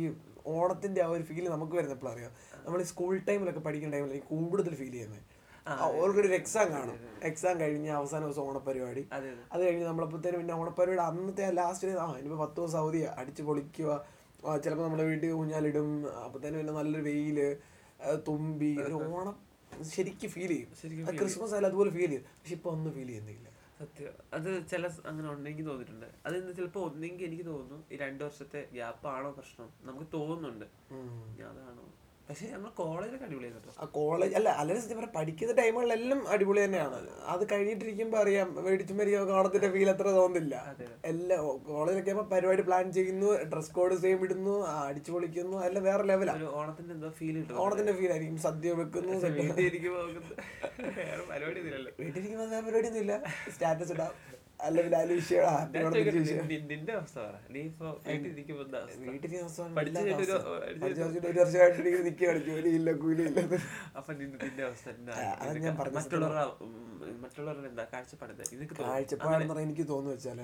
ഓണത്തിന്റെ ആ ഒരു ഫീൽ നമുക്ക് വരുന്നപ്പോൾ അറിയാം. നമ്മൾ സ്കൂൾ ടൈമിലൊക്കെ പഠിക്കുന്ന ടൈമിൽ കൂടുതൽ ഫീൽ ചെയ്യുന്നത് ഓൾറെഡി ഒരു എക്സാം കാണും. എക്സാം കഴിഞ്ഞ് അവസാന ദിവസം ഓണപ്പരിപാടി അതെ കഴിഞ്ഞ് നമ്മളപ്പോഴത്തേനും പിന്നെ ഓണപ്പരിപാടി അന്നത്തെ ലാസ്റ്റ് ആ ഇനിയിപ്പോൾ പത്ത് ദിവസം അവധിയാ അടിച്ച് പൊളിക്കുക. ചിലപ്പോൾ നമ്മുടെ വീട്ടിൽ ഊഞ്ഞാലിടും. അപ്പോഴത്തേനും പിന്നെ നല്ലൊരു വെയിൽ തുമ്പി ഒരു ഓണം ശരിക്കും ഫീൽ ചെയ്യും. ക്രിസ്മസ് ആയാലും അതുപോലെ ഫീൽ ചെയ്യും. പക്ഷെ ഇപ്പൊ ഒന്നും ഫീൽ ചെയ്യുന്നില്ല. സത്യം. അത് ചില അങ്ങനെ ഉണ്ടെങ്കിൽ തോന്നിയിട്ടുണ്ട്. അത് ചിലപ്പോൾ ഒന്നെങ്കിൽ എനിക്ക് തോന്നുന്നു ഈ രണ്ടു വർഷത്തെ ഗ്യാപ്പ് ആണോ പ്രശ്നം? നമുക്ക് തോന്നുന്നുണ്ട്. അതാണോ? പക്ഷെ ഞങ്ങൾ കോളേജിലൊക്കെ അടിപൊളിയായിരുന്നു കേട്ടോ. ആ കോളേജ് അല്ല അല്ലെ സത്യം പറയാം പഠിക്കുന്ന ടൈമുകളിലെല്ലാം അടിപൊളി തന്നെയാണ്. അത് കഴിഞ്ഞിട്ടിരിക്കുമ്പോൾ അറിയാം മേടിച്ചും മരിക്കാൻ ഓണത്തിന്റെ ഫീൽ അത്ര തോന്നില്ല. എല്ലാ കോളേജിലൊക്കെ ആകുമ്പോൾ പരിപാടി പ്ലാൻ ചെയ്യുന്നു ഡ്രസ് കോഡ് സെയിം ഇടുന്നു അടിച്ചു പൊളിക്കുന്നു അല്ല വേറെ ലെവലാണ് ഓണത്തിന്റെ എന്തോ ഫീൽ ഓണത്തിന്റെ ഫീൽ ആയിരിക്കും സദ്യ വെക്കുന്നു വേറെ പരിപാടി ഒന്നും വേറെ പരിപാടിയൊന്നും ഇല്ല സ്റ്റാറ്റസ് ഇടാം. നിന്റെ അവസ്ഥ പറ. നീ ഇപ്പൊ കഴിഞ്ഞിട്ട് ഒരു- വർഷമായിട്ട് നിൽക്കുകയാണ് ജോലിയില്ല കൂലിയില്ല. അപ്പൊ നിന്റെ അവസ്ഥ മറ്റുള്ളവരുടെ മറ്റുള്ളവരുടെ എന്താ കാഴ്ചപ്പാട്? കാഴ്ചപ്പാടെന്ന് പറഞ്ഞാൽ എനിക്ക് തോന്നുന്നു വെച്ചാൽ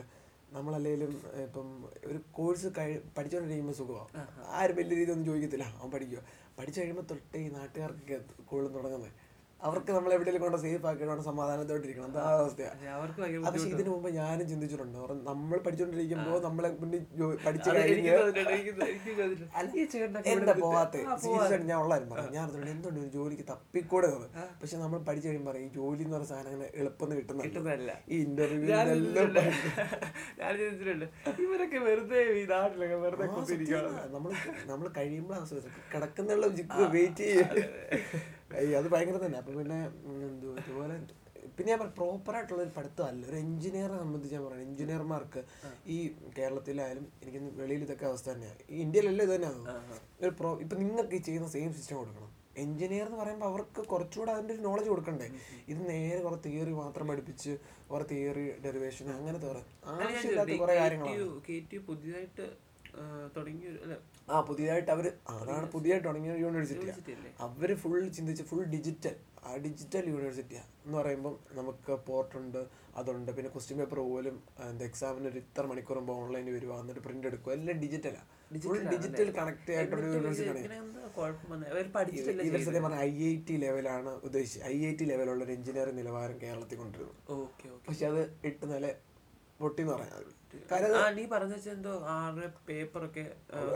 നമ്മളല്ലേലും ഇപ്പം ഒരു കോഴ്സ് കഴി പഠിച്ചുകൊണ്ടിരിക്കുമ്പോൾ സുഖമാണ് ആരും വലിയ രീതിയിൽ ഒന്നും ചോദിക്കത്തില്ല. അവൻ പഠിക്കുക പഠിച്ചു കഴിയുമ്പോൾ തൊട്ടേ ഈ നാട്ടുകാർക്കൊക്കെ കൂടുതലും തുടങ്ങുന്നത്. അവർക്ക് നമ്മൾ എവിടെയെങ്കിലും കൊണ്ട് സേഫ് ആക്കിയാണ് സമാധാനത്തോട്ടിരിക്കണം. എന്താ അവസ്ഥയാണ് പക്ഷെ ഇതിനു മുമ്പ് ഞാനും ചിന്തിച്ചിട്ടുണ്ട്. നമ്മൾ പഠിച്ചുകൊണ്ടിരിക്കുമ്പോൾ നമ്മളെ മുന്നിൽ പഠിച്ചു കഴിഞ്ഞ് എന്താ പോവാത്തെ? ആ, സീരിയസ് ഞാൻ ഉള്ളായിരുന്നു ഞാൻ അറിഞ്ഞു എന്തുകൊണ്ട് ഒരു ജോലിക്ക് തപ്പിക്കൂടെ പക്ഷെ നമ്മൾ പഠിച്ചു കഴിയുമ്പോൾ പറയും ഈ ജോലി എന്ന് പറഞ്ഞ സാധനം അങ്ങനെ എളുപ്പം കിട്ടുന്നില്ല. കിട്ടുന്നതല്ല. ഈ ഇന്റർവ്യൂ ഞാൻ ചിന്തിച്ചിട്ടുണ്ട്. *laughs* ഞാൻ ചിന്തിച്ചിട്ടുണ്ട്. ഇവരൊക്കെ വെറുതെ ഈ നാട്ടിലൊക്കെ വെറുതെ കുത്തിയിരിക്കുകയാണ് നമ്മൾ നമ്മൾ കഴിയുമ്പോൾ കിടക്കുന്നുള്ള വെയിറ്റ് ചെയ്യും. അത് ഭയങ്കര തന്നെ. അപ്പൊ പിന്നെ എന്തോ ഇതുപോലെ പിന്നെ ഞാൻ പ്രോപ്പർ ആയിട്ടുള്ള ഒരു പഠിത്തമല്ല. ഒരു എഞ്ചിനീയറെ സംബന്ധിച്ച് ഞാൻ പറയാം എഞ്ചിനീയർമാർക്ക് ഈ കേരളത്തിലായാലും എനിക്ക് വെളിയിൽ ഇതൊക്കെ അവസ്ഥ തന്നെയാണ് ഈ ഇന്ത്യയിലല്ല ഇത് തന്നെയാണ് ഒരു പ്രോ ഇപ്പൊ നിങ്ങൾക്ക് ഈ ചെയ്യുന്ന സെയിം സിസ്റ്റം കൊടുക്കണം. എഞ്ചിനീയർ എന്ന് പറയുമ്പോൾ അവർക്ക് കുറച്ചുകൂടെ അതിന്റെ ഒരു നോളജ് കൊടുക്കണ്ടേ? ഇത് നേരെ കുറെ തിയറി മാത്രം പഠിപ്പിച്ച് കുറെ തിയറി ഡെറിവേഷൻ അങ്ങനത്തെ കുറേ ആവശ്യമില്ലാത്ത കുറെ കാര്യങ്ങളാണ്. പുതിയതായിട്ട് അല്ല, ആ പുതിയതായിട്ട് അവർ അതാണ് പുതിയതായിട്ട് തുടങ്ങിയ യൂണിവേഴ്സിറ്റി അവർ അവർ ഫുൾ ചിന്തിച്ച് ഫുൾ ഡിജിറ്റൽ ആ ഡിജിറ്റൽ യൂണിവേഴ്സിറ്റിയാണ് എന്ന് പറയുമ്പോൾ നമുക്ക് പോർട്ടുണ്ട് അതുണ്ട്. പിന്നെ ക്വസ്റ്റ്യൻ പേപ്പർ പോലും എന്താ എക്സാമിന് ഒരു ഇത്ര മണിക്കൂർ മുമ്പ് ഓൺലൈനിൽ വരുവാ. എന്നിട്ട് പ്രിന്റ് എടുക്കുക എല്ലാം ഡിജിറ്റലാണ് ഫുൾ ഡിജിറ്റൽ കണക്ട് ആയിട്ടുള്ള യൂണിവേഴ്സിറ്റി യൂണിവേഴ്സിറ്റിയാണ് ഇവർ സത്യം പറഞ്ഞാൽ ഐ ഐ ടി ലെവലാണ് ഉദ്ദേശിച്ചത് ഐ ഐ ടി ലെവലുള്ള ഒരു എഞ്ചിനീയറിംഗ് നിലവാരം കേരളത്തിൽ കൊണ്ടുവരുന്നത്. പക്ഷെ അത് എട്ട് നില പൊട്ടി. എന്ന് ആ നീ പറഞ്ഞ എന്തോ ആറ് പേപ്പറൊക്കെ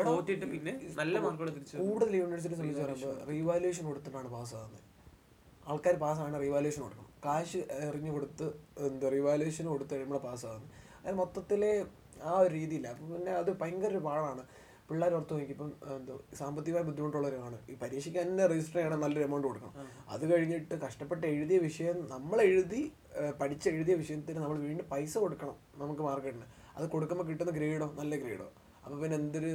തോറ്റിട്ട് പിന്നെ നല്ല തിരിച്ചു കൂടുതൽ യൂണിവേഴ്സിറ്റി സംബന്ധിച്ച് പറയുമ്പോൾ റീവാലുവേഷൻ കൊടുത്തിട്ടാണ് പാസ്സാകുന്നത് ആൾക്കാർ പാസ്സാണ് റീവാലുവേഷൻ കൊടുക്കണം. കാശ് എറിഞ്ഞു കൊടുത്ത് എന്താ റീവാലുവേഷൻ കൊടുത്ത് കഴിയുമ്പോൾ പാസ്സാകുന്നത് അത് മൊത്തത്തിൽ ആ ഒരു രീതിയില്ല. അപ്പം പിന്നെ അത് ഭയങ്കര ഒരു പാടാണ്. പിള്ളേർ നോക്കി ഇപ്പം എന്തോ സാമ്പത്തികമായി ബുദ്ധിമുട്ടുള്ളവരാണ്. ഈ പരീക്ഷയ്ക്ക് തന്നെ രജിസ്റ്റർ ചെയ്യണം നല്ലൊരു എമൗണ്ട് കൊടുക്കണം. അത് കഴിഞ്ഞിട്ട് കഷ്ടപ്പെട്ട് എഴുതിയ വിഷയം നമ്മൾ എഴുതി ഏഹ്, പഠിച്ച് എഴുതിയ വിഷയത്തിന് നമ്മൾ വീണ്ടും പൈസ കൊടുക്കണം നമുക്ക് മാർക്കറ്റിന്. അത് കൊടുക്കുമ്പോൾ കിട്ടുന്ന ഗ്രേഡോ നല്ല ഗ്രേഡോ. അപ്പോൾ പിന്നെ എന്തൊരു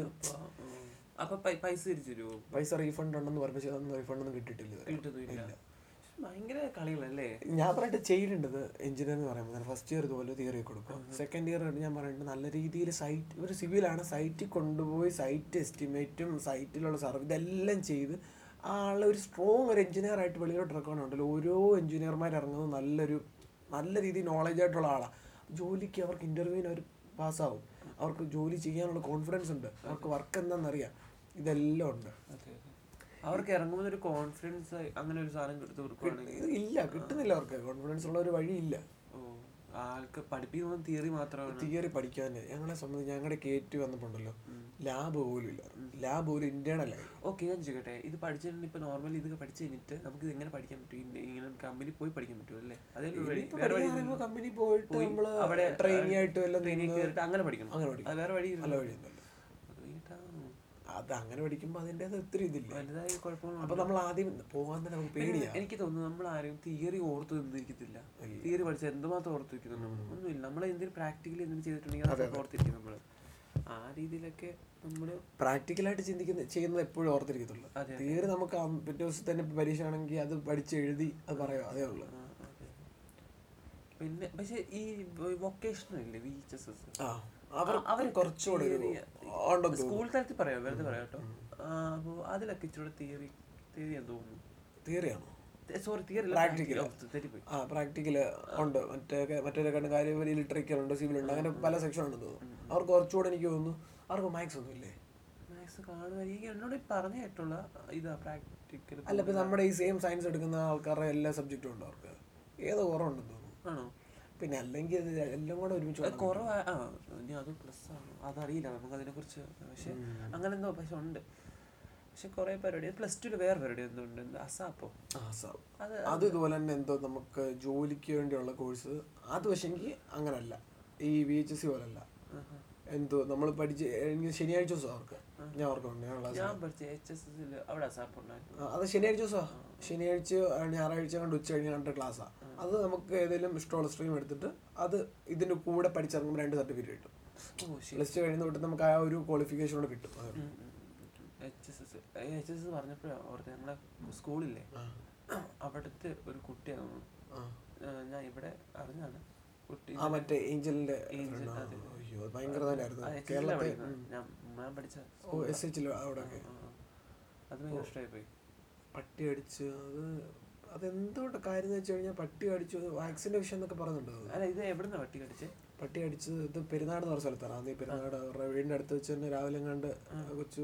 അപ്പൊ പൈസ തിരിച്ചു പൈസ റീഫണ്ട് ഉണ്ടെന്ന് പറഞ്ഞ റീഫണ്ട് ഒന്നും കിട്ടിയിട്ടില്ല ഭയങ്കര കളികളല്ലേ? ഞാൻ പറഞ്ഞിട്ട് ചെയ്യേണ്ടത് എഞ്ചിനീയർ എന്ന് പറയുമ്പോൾ. ഫസ്റ്റ് ഇയർ ഇതുപോലെ തിയറി കൊടുക്കും. സെക്കൻഡ് ഇയർ ഞാൻ പറയുന്നത് നല്ല രീതിയിൽ സൈറ്റ് ഒരു സിവിലാണ് സൈറ്റിൽ കൊണ്ടുപോയി സൈറ്റ് എസ്റ്റിമേറ്റും സൈറ്റിലുള്ള സർവ് ഇതെല്ലാം ചെയ്ത് ആളെ ഒരു സ്ട്രോങ് ഒരു എഞ്ചിനീയർ ആയിട്ട് വെളിയിലോട്ട് ഇറക്കാനുണ്ടല്ലോ ഓരോ എഞ്ചിനീയർമാർ ഇറങ്ങുന്നത് നല്ലൊരു നല്ല രീതിയിൽ നോളജ് ആയിട്ടുള്ള ആളാണ് ജോലിക്ക് അവർക്ക് ഇന്റർവ്യൂവിന് അവർ പാസ്സാവും അവർക്ക് ജോലി ചെയ്യാനുള്ള കോൺഫിഡൻസ് ഉണ്ട്. അവർക്ക് വർക്ക് എന്താണെന്നറിയാം. ഇതെല്ലാം ഉണ്ട്. അവർക്ക് ഇറങ്ങുമ്പോൾ ഒരു കോൺഫിഡൻസ് അങ്ങനെ ഒരു സാധനം എടുത്ത് കൊടുക്കുകയാണെങ്കിൽ ഇല്ല കിട്ടുന്നില്ല അവർക്ക്. കോൺഫിഡൻസ് ഉള്ള ഒരു വഴിയില്ല. ഇല്ല ആൾക്ക് പഠിപ്പിക്കുന്ന തിയറി മാത്രമാണ്. തിയറി പഠിക്കാൻ ഞങ്ങളെ സംബന്ധിച്ച് ഞങ്ങളുടെ കേറ്റ് വന്നപ്പോണ്ടല്ലോ. ലാബ് പോലും ഇല്ല. ലാബ് പോലും ഇന്റേണൽ ആയി. ഓക്കെ ഞാൻ ചോദിക്കട്ടെ. ഇത് പഠിച്ചിട്ടുണ്ട്. ഇപ്പൊ നോർമലി ഇത് പഠിച്ചു കഴിഞ്ഞിട്ട് നമുക്ക് ഇത് എങ്ങനെ പഠിക്കാൻ പറ്റും? ഇങ്ങനെ കമ്പനി പോയി പഠിക്കാൻ പറ്റും അല്ലേ? അതേ കമ്പനി പോയിട്ട് നമ്മൾ അവിടെ ട്രെയിനിങ് ആയിട്ട് ട്രെയിനിങ് കയറിയിട്ട് അങ്ങനെ പഠിക്കണം. അങ്ങനെ പഠിക്കണം. വേറെ വഴി നല്ല കഴിഞ്ഞിട്ടാ അത് അങ്ങനെ പഠിക്കുമ്പോൾ അതിന്റെ ഒത്തിരി ഇതില്ല? വലുതായ കുഴപ്പമൊന്നും അപ്പൊ നമ്മൾ ആദ്യം പോകാൻ തന്നെ നമുക്ക് പേടിയാ. എനിക്ക് തോന്നുന്നു നമ്മൾ ആരും തിയറി ഓർത്ത് നിന്നിരിക്കത്തില്ല. തിയറി പഠിച്ച എന്തുമാത്രം ഓർത്ത് വെക്കുന്നു നമ്മൾ ഒന്നുമില്ല. നമ്മൾ എന്തെങ്കിലും പ്രാക്ടിക്കലി എന്തെങ്കിലും ചെയ്തിട്ടുണ്ടെങ്കിൽ അത് ഓർത്തിരിക്കും നമ്മൾ ആ രീതിയിലൊക്കെ നമ്മൾ പ്രാക്ടിക്കലായിട്ട് ചിന്തിക്കുന്ന ചെയ്യുന്നത് എപ്പോഴും ഓർത്തിരിക്കത്തുള്ളൂ. തീരെ തിയറി നമുക്ക് പിറ്റേ ദിവസം തന്നെ പരീക്ഷ ആണെങ്കിൽ അത് പഠിച്ച് എഴുതി അത് പറയാം. അതേ ഉള്ളൂ. പിന്നെ പക്ഷെ ഈ വൊക്കേഷണൽ ഇല്ലേ വി എച്ച് എസ് എസ് ആ. അവർ കുറച്ചുകൂടെ സ്കൂൾ തലത്തിൽ പറയാം വെറുതെ പറയാം കേട്ടോ. അപ്പോൾ അതിലൊക്കെ ഇച്ചിരി തിയറി തിയറി എന്ന് തോന്നുന്നു തിയറിയാണോ? Sorry theory. തെറ്റിപ്പോയി. ആ പ്രാക്ടിക്കൽ ഉണ്ട്. മറ്റേ മറ്റേ കണ്ട് കാര്യം ലിറ്ററേച്ചർ ഉണ്ട് സിവിൽ ഉണ്ട് അങ്ങനെ പല സെക്ഷൻ ഉണ്ടെന്ന് തോന്നുന്നു. അവർക്ക് കുറച്ചുകൂടെ എനിക്ക് തോന്നുന്നു അവർക്ക് മാത്സ് ഒന്നും ഇല്ലേ? മാത്സ് എന്നോട് ഇതാ പ്രാക്ടിക്കൽ അല്ല ഇപ്പൊ നമ്മുടെ ഈ സെയിം സയൻസ് എടുക്കുന്ന ആൾക്കാരുടെ എല്ലാ സബ്ജക്റ്റും ഉണ്ട് അവർക്ക്. ഏതോ കുറവുണ്ടെന്ന് തോന്നുന്നു. ആണോ? പിന്നെ അല്ലെങ്കിൽ അത് എല്ലാം കൂടെ ഒരുമിച്ച് കുറവാ. ആ ഇനി അത് പ്ലസ് ആണ്. അതറിയില്ല നമുക്ക് അതിനെ കുറിച്ച് പക്ഷെ അങ്ങനെ എന്തോ പക്ഷെ ഉണ്ട്. പക്ഷെ കുറെ പരിപാടി. പ്ലസ് ടു വേറെ പരിപാടി എന്തുണ്ട് ഉണ്ട്. അസാപ്പോ? അത് ഇതുപോലെ തന്നെ എന്തോ നമുക്ക് ജോലിക്ക് വേണ്ടിയുള്ള കോഴ്സ് അത് പക്ഷെങ്കിൽ അങ്ങനല്ല. ഈ വി എച്ച് എസ് സി പോലല്ല എന്തോ നമ്മൾ പഠിച്ച് എനിക്ക് ശനിയാഴ്ച ദിവസം അവർക്ക്. ഞാൻ ഓർക്കുന്നുണ്ട് ക്ലാസ് ആ, അത് ശനിയാഴ്ച ദിവസമാണ് ശനിയാഴ്ച ഞായറാഴ്ച കണ്ട് ഉച്ച കഴിഞ്ഞ് കണ്ട ക്ലാസ്സാണ് അത് നമുക്ക് ഏതെങ്കിലും ഇഷ്ടമുള്ള സ്ട്രീം എടുത്തിട്ട് അത് ഇതിന്റെ കൂടെ പഠിച്ചിറങ്ങുമ്പോൾ രണ്ട് സർട്ടിഫിക്കറ്റ് കിട്ടും. പ്ലസ് ടു കഴിയുന്ന തൊട്ട് നമുക്ക് ആ ഒരു ക്വാളിഫിക്കേഷൻ കൂടെ കിട്ടും. H S S H S S പറഞ്ഞപ്പോഴാണ് ഓർത്ത് നമ്മളെ സ്കൂളില്ലേ? അവിടുത്തെ ഒരു കുട്ടിയാണ് ഞാൻ ഇവിടെ അറിഞ്ഞാണ് കുട്ടി മറ്റേ ഏഞ്ചലിന്റെ. ഞാൻ പഠിച്ച. അത് ഭയങ്കര ഇഷ്ടമായി പോയി പട്ടി അടിച്ച് അത് അതെന്തോട്ട് കാര്യം എന്ന് വെച്ച് കഴിഞ്ഞാൽ പട്ടി കടിച്ചു വാക്സിന്റെ വിഷയം എന്നൊക്കെ പറഞ്ഞിട്ടുണ്ട് അല്ല ഇത് എവിടുന്ന പട്ടി കടിച്ചത് പട്ടി അടിച്ചത് ഇത് പെരുന്നാട് എന്ന് പറഞ്ഞ സ്ഥലത്താണ്. അത് പെരുന്നാട് അവരുടെ വീടിന്റെ അടുത്ത് വെച്ച് തന്നെ രാവിലെ കണ്ട് കൊച്ചു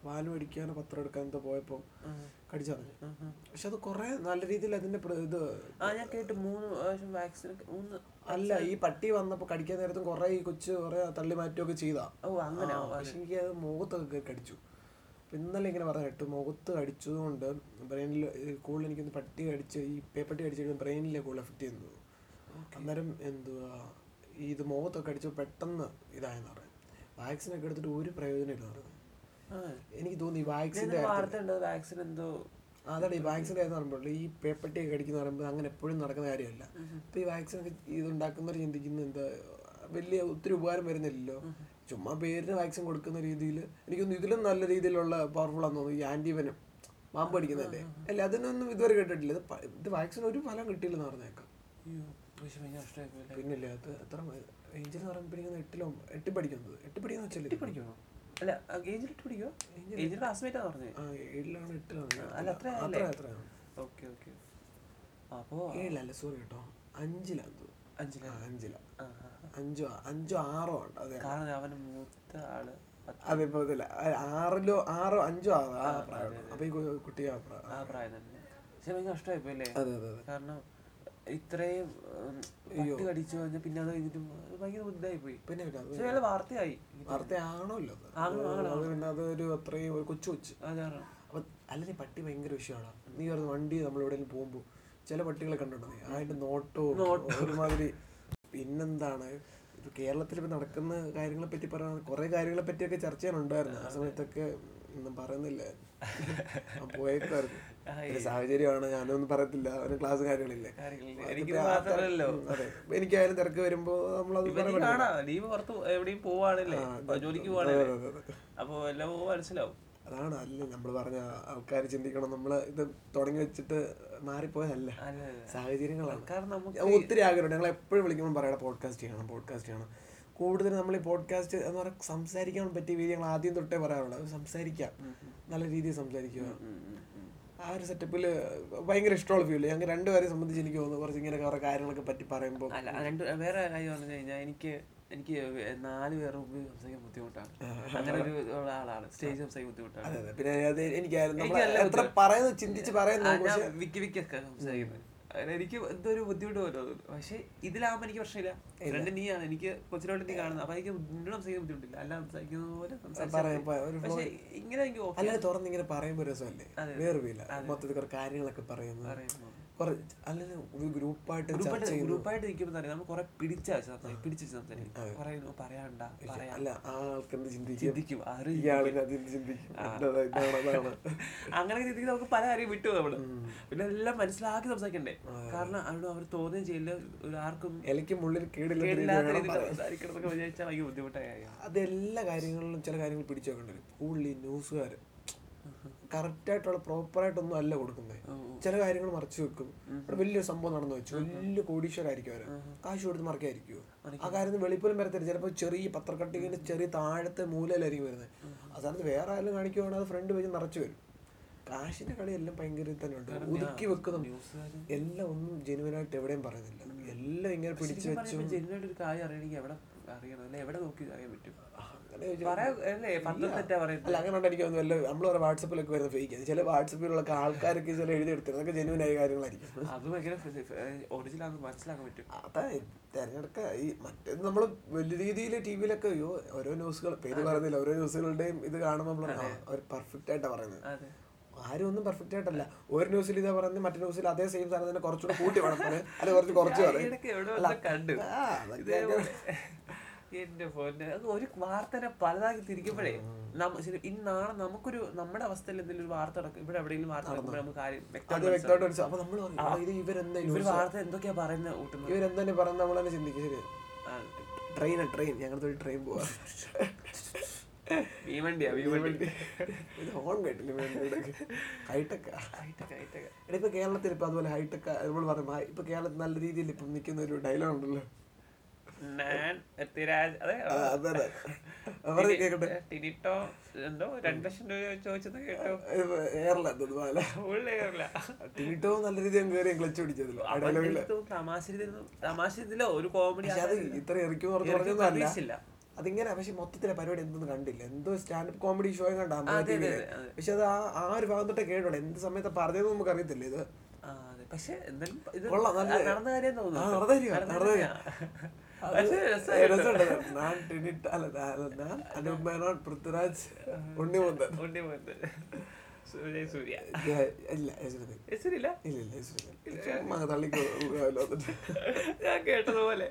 പാൽ മേടിക്കാനോ പത്രം എടുക്കാൻ എന്തോ പോയപ്പോൾ കടിച്ചറിഞ്ഞു പക്ഷെ അത് കുറേ നല്ല രീതിയിൽ അതിന്റെ ഇത് ആ ഞാൻ കേട്ട്. മൂന്ന് വാക്സിൻ മൂന്ന് അല്ല ഈ പട്ടി വന്നപ്പോൾ കടിക്കാൻ നേരത്തും കുറേ ഈ കൊച്ചു കുറെ തള്ളി മാറ്റുകയൊക്കെ ചെയ്താ. ഓ അങ്ങനെ പക്ഷെ എനിക്ക് അത് മുഖത്തൊക്കെ കടിച്ചു. ഇന്നലെ ഇങ്ങനെ പറഞ്ഞ കേട്ടു മുഖത്ത് കടിച്ചതുകൊണ്ട് ബ്രെയിനിൽ കൂടുതൽ എനിക്കൊന്ന് പട്ടി കടിച്ച് ഈ പേപ്പട്ടി കടിച്ചിട്ട് ബ്രെയിനിലെ കൂടുതൽ എഫക്ട് ചെയ്യുന്നു. അന്നേരം എന്തുവാ ഈ ഇത് മുഖത്തൊക്കെ അടിച്ചു പെട്ടെന്ന് ഇതായെന്ന് പറയും വാക്സിനൊക്കെ എടുത്തിട്ട് ഒരു പ്രയോജനം ഇല്ല പറയുന്നത് എനിക്ക് തോന്നി വാക്സിന്റെ വാക്സിൻ എന്തോ അതാണ് ഈ വാക്സിന്റെ കാര്യം പറയുമ്പോൾ ഈ പേപ്പട്ടിയൊക്കെ കടിക്കുന്ന പറയുമ്പോൾ അങ്ങനെ എപ്പോഴും നടക്കുന്ന കാര്യമല്ല. ഇപ്പൊ ഈ വാക്സിൻ ഒക്കെ ഇതുണ്ടാക്കുന്നവർ ചിന്തിക്കുന്ന എന്താ വലിയ ഒത്തിരി ഉപകാരം വരുന്നില്ലല്ലോ. ചുമ്മാ പേരിന് വാക്സിൻ കൊടുക്കുന്ന രീതിയിൽ എനിക്കൊന്നും ഇതിലും നല്ല രീതിയിലുള്ള പവർഫുൾ ആണെന്ന് തോന്നുന്നു. ഈ ആന്റിവനം പാമ്പ് അടിക്കുന്നതല്ലേ? അല്ല അതിനൊന്നും ഇതുവരെ കേട്ടിട്ടില്ല. ഇത് വാക്സിൻ ഒരു ഫലം കിട്ടിയില്ലെന്ന് പറഞ്ഞേക്കാം. പിന്നില്ല അത് എത്ര ഏഞ്ചൽ എന്ന് പറയുമ്പോൾ പഠിക്കുന്നത് എട്ടിലോ എട്ടി പഠിക്കുന്നത്. എട്ടി പഠിക്കുന്ന വെച്ചല്ലേ പഠിക്കണോ അല്ല ഏജിലിട്ട് പിടിക്കോ ഏജിൽ ക്ലാസ്മേറ്റാ പറഞ്ഞത് ആ ഏഴിലാണ് എട്ടിലാണ്. അല്ല, അത്ര അത്ര അത്ര. Okay okay. അപ്പോ ഏഴിലല്ല സോറി കേട്ടോ. അഞ്ചിലാണ് അഞ്ചില? അഞ്ചില. ആ. അഞ്ചോ അഞ്ചോ ആറോ ഉണ്ട്? അതെ. കാരണം അവന് മൂത്ത ആൾ അതെ ഇപ്പൊ ഇതില്ല. ആറിലോ ആറോ അഞ്ചോ ആറോ ആ പ്രായം. അപ്പൊ ഈ കുട്ടിയെ കുട്ടി ആ പ്രായം തന്നെ. പക്ഷെ ഭയങ്കര കഷ്ടമായി പോയില്ലേ അതെ അതെ. കാരണം ഇത്രയും പട്ടി കടിച്ചു കഴിഞ്ഞാൽ പിന്നെ അത് കഴിഞ്ഞിട്ട് ഭയങ്കര പോയി പിന്നെ വാർത്തയായി. വാർത്തയാണല്ലോ. അതൊരു അത്രയും ഒരു കൊച്ചു കൊച്ചു. അപ്പൊ അല്ലെങ്കിൽ പട്ടി ഭയങ്കര വിഷയമാണ്. നീ പറഞ്ഞ വണ്ടി നമ്മൾ എവിടെയെങ്കിലും പോകുമ്പോൾ ചില പട്ടികളെ കണ്ടിട്ടുണ്ടെങ്കിൽ ആയിട്ട് അതിന്റെ നോട്ടോ. ഒരുമാതിരി പിന്നെന്താണ്? ഇപ്പൊ കേരളത്തിൽ ഇപ്പൊ നടക്കുന്ന കാര്യങ്ങളെ പറ്റി പറയാൻ കുറെ കാര്യങ്ങളെ പറ്റിയൊക്കെ ചർച്ച ചെയ്യാനുണ്ടായിരുന്നു. ആ സമയത്തൊക്കെ ഒന്നും പറയുന്നില്ല. *laughs* പോയേക്കായിരുന്നു സാഹചര്യമാണ്. ഞാനൊന്നും പറയത്തില്ല. അവന് ക്ലാസ് കാര്യങ്ങളില്ലേ. അതെ. എനിക്കായാലും തിരക്ക് വരുമ്പോ നമ്മളത് ലീവ് പുറത്ത് എവിടെയും പോവാണല്ലേ? ജോലിക്ക് പോവാണല്ലേ. അപ്പൊ എല്ലാം മനസ്സിലാവും. അതാണ് അല്ല നമ്മൾ പറഞ്ഞ ആൾക്കാർ ചിന്തിക്കണം. നമ്മൾ ഇത് തുടങ്ങി വെച്ചിട്ട് മാറിപ്പോയതല്ല. സാഹചര്യങ്ങളാണ്. കാരണം നമുക്ക് ഒത്തിരി ആഗ്രഹമുണ്ട്. ഞങ്ങൾ എപ്പോഴും വിളിക്കുമ്പോൾ പറയണം പോഡ്കാസ്റ്റ് ചെയ്യണം പോഡ്കാസ്റ്റ് ചെയ്യണം. കൂടുതൽ നമ്മൾ ഈ പോഡ്കാസ്റ്റ് എന്ന് പറഞ്ഞാൽ സംസാരിക്കാൻ പറ്റിയ രീതി ഞങ്ങൾ ആദ്യം തൊട്ടേ പറയാറുള്ളത് അത് സംസാരിക്കാം. നല്ല രീതിയിൽ സംസാരിക്കുക. ആ ഒരു സെറ്റപ്പിൽ ഭയങ്കര ഇഷ്ടമുള്ള ഫീൽ ഞങ്ങൾക്ക് രണ്ടുപേരെ സംബന്ധിച്ച് എനിക്ക് തോന്നുന്നു കുറച്ച് ഇങ്ങനെ കുറെ കാര്യങ്ങളൊക്കെ പറ്റി പറയുമ്പോൾ. വേറെ കാര്യം പറഞ്ഞു കഴിഞ്ഞാൽ എനിക്ക് എനിക്ക് നാല് പേരുടെ മുമ്പിൽ സംസാരിക്കാൻ ബുദ്ധിമുട്ടാണ്. അങ്ങനെ ഒരു ഉള്ള ആളാണ്. സ്റ്റേജ് സംസാരിക്കാൻ ബുദ്ധിമുട്ടാണ്. പിന്നെ അത് എനിക്കായിരുന്നു. പറയുന്നത് ചിന്തിച്ച് പറയുന്നു ആ, വിക്കി വിക്കൊക്കെ സംസാരിക്കുന്നത്. അങ്ങനെ എനിക്ക് എന്തോ ഒരു ബുദ്ധിമുട്ട് പോലെ തോന്നുന്നു. പക്ഷെ ഇതിലാവുമ്പോ എനിക്ക് പ്രശ്നമില്ല. രണ്ട് നീയാണ്. എനിക്ക് കൊച്ചിലോട്ട് നീ കാണുന്നത്. അപ്പൊ എനിക്ക് നിന്നോട് സംസാരിക്കാൻ ബുദ്ധിമുട്ടില്ല. അല്ല സംസാരിക്കുന്ന പോലെ പക്ഷെ ഇങ്ങനെ എനിക്ക് ഓക്കെ അല്ലാതെ തുറന്ന് ഇങ്ങനെ പറയുമ്പോൾ രസമല്ലേ? വേറെ മൊത്തത്തിൽ കുറെ കാര്യങ്ങളൊക്കെ പറയുന്നു. അല്ലെങ്കിൽ ഒരു ഗ്രൂപ്പായിട്ട് ഗ്രൂപ്പായിട്ട് ചെയ്യുന്നു ഗ്രൂപ്പായിട്ട് നിൽക്കുമ്പോൾ അറിയാം? നമ്മൾ കുറെ പിടിച്ച സംസാരിക്കും പിടിച്ച് സംസാരിക്കും കുറെ പറയാണ്ട അല്ല ആ ചിന്തിക്കും? ചിന്തിക്കും ചിന്തിക്കും. അങ്ങനെ ചിന്തിക്കുന്ന നമുക്ക് പല കാര്യം വിട്ടു നമ്മൾ. പിന്നെ എല്ലാം മനസ്സിലാക്കി സംസാരിക്കണ്ടേ? കാരണം അവിടെ അവർ തോന്നുകയും ചെയ്യില്ല. ഒരു ആർക്കും എനിക്ക് മുള്ളിൽ സംസാരിക്കണം എന്നൊക്കെ വിചാരിച്ചാൽ ഭയങ്കര ബുദ്ധിമുട്ടായ കാര്യം അത് എല്ലാ കാര്യങ്ങളിലും ചില കാര്യങ്ങൾ പിടിച്ചു വെക്കേണ്ടി ഉള്ളി ന്യൂസുകാർ കറക്റ്റായിട്ടുള്ള പ്രോപ്പറായിട്ടൊന്നും അല്ല കൊടുക്കുന്നത് ചില കാര്യങ്ങൾ മറച്ചു വെക്കും. ഇവിടെ വലിയൊരു സംഭവം നടന്നു വെച്ചു. വലിയ കോടീശ്വരായിരിക്കും അവർ. കാശ് കൊടുത്ത് മറക്കായിരിക്കുമോ ആ കാര്യം വെളിപ്പോലും വരത്തില്ല. ചിലപ്പോൾ ചെറിയ പത്രക്കട്ടിങ്ങിന്റെ ചെറിയ താഴത്തെ മൂലയിലായിരിക്കും വരുന്നത്. ആ സ്ഥാനത്ത് വേറെ ആരും കാണിക്കുവാണെങ്കിൽ അത് ഫ്രണ്ട് പേജ് നിറച്ചു വരും. കാശിന്റെ കളി എല്ലാം ഭയങ്കര തന്നെ ഉണ്ട്. ഒതുക്കി വെക്കുന്നു. എല്ലാം ഒന്നും ജെനുവനായിട്ട് എവിടെയും പറയുന്നില്ല. എല്ലാം ഇങ്ങനെ പിടിച്ചു വെച്ചു ജെന്യൂനായിട്ട് ഒരു കാര്യം അറിയണമെങ്കിൽ എവിടെ അറിയണം? അല്ലെ എവിടെ നോക്കി അറിയാൻ പറ്റും? അല്ലേ അങ്ങനെ എനിക്ക് വല്ല നമ്മൾ ഓരോ വാട്സപ്പിലൊക്കെ വരുന്ന ഫേക്ക് ചില വാട്സപ്പിലുള്ള ആൾക്കാരൊക്കെ ചില എഴുതിയെടുത്തത് അതൊക്കെ ജെനുവൻ ആയ കാര്യങ്ങളായിരിക്കും. അത് ഭയങ്കര ഒറിജിനൽ മനസ്സിലാക്കാൻ പറ്റും. അതാ തെരഞ്ഞെടുക്ക ഈ മറ്റേ നമ്മൾ വലിയ രീതിയിൽ ടി വിയിലൊക്കെ അയ്യോ ഓരോ ന്യൂസുകൾ പേര് പറയുന്നില്ല ഓരോ ന്യൂസുകളുടെയും ഇത് കാണുമ്പോൾ നമ്മൾ പെർഫെക്റ്റ് ആയിട്ടാണ് പറയുന്നത്. ആരും ഒന്നും പെർഫെക്റ്റ് ആയിട്ടല്ല. ഒരു ന്യൂസിൽ ഇതാ പറയുന്നത് മറ്റു ന്യൂസിൽ അതേ സെയിം സാധനം തന്നെ കുറച്ചുകൂടെ കൂട്ടി വേണം. അല്ലെ *laughs* അല്ല കുറച്ച് കുറച്ച് പറയും. എന്റെ ഫോന് ഒരു വാർത്തനെ പലതാക്കി തിരിക്കുമ്പോഴേ ഇന്നാണ് നമുക്കൊരു നമ്മുടെ അവസ്ഥയിൽ എന്തെങ്കിലും ഒരു വാർത്ത നടക്കും ഇവിടെ എവിടെയെങ്കിലും വാർത്ത നടക്കുമ്പോൾ നമുക്ക് കാര്യം അത് വ്യക്തമായിട്ട് വ്യക്തമായിട്ട് നമ്മൾ പറയും, "ആ, ഇത് ഇവരെന്താ വാർത്ത എന്തൊക്കെയാ പറയുന്നത് കൂട്ടുന്നത്? ഇവരെന്താ പറയുന്നത് നമ്മൾ തന്നെ ചിന്തിക്കും. ശരി. ആ, ട്രെയിൻ ഞങ്ങളുടെ ഒരു ട്രെയിൻ പോവാ. ഭീമണ്ടിയാ ഭീമണ്ടി ഹോൺ കേട്ടില്ല hi tech hi tech hi tech. ഇപ്പൊ കേരളത്തിൽ ഇപ്പൊ അതുപോലെ ഹൈടെക് നമ്മൾ പറയും "ആ, ഇപ്പൊ കേരളത്തിൽ നല്ല രീതിയിൽ ഇപ്പൊ നിൽക്കുന്ന ഒരു ഡയലോഗ് ഉണ്ടല്ലോ. ഞാൻ എത്തിരാജ് അതെ എന്തോ രണ്ട് ലക്ഷം രൂപ ചോദിച്ചത് കേട്ടോ. നല്ല രീതിയിൽ കയറി ക്ലച്ച് പിടിച്ചതില്ല ആ ഡയലോഗിൽ തമാശ രീതിയിൽ തമാശ ഇതിലോ ഒരു കോമഡി അത് ഇത്ര ഇറക്കി. അതിങ്ങനെ പക്ഷെ മൊത്തത്തിലെ പരിപാടി എന്തൊന്നും കണ്ടില്ല. എന്തോ സ്റ്റാൻഡപ്പ് കോമഡി ഷോ കണ്ടാ. പക്ഷെ അത് ആ ആ ഒരു ഭാഗം തൊട്ടേ കേട്ടോ എന്ത് സമയത്ത് പറഞ്ഞതെന്ന് നമുക്ക് അറിയത്തില്ല ഇത്. പക്ഷെ നടന്ന കാര്യം തോന്നുന്നു. നടന്ന കാര്യം നടന്ന നടന്ന സൂര്യ സൂര്യ. ഇല്ല ഇല്ല ഇല്ല യശ്വരൻ ചുമ്മാ തള്ളിക്കോ ഞാൻ കേട്ടതുപോലെ.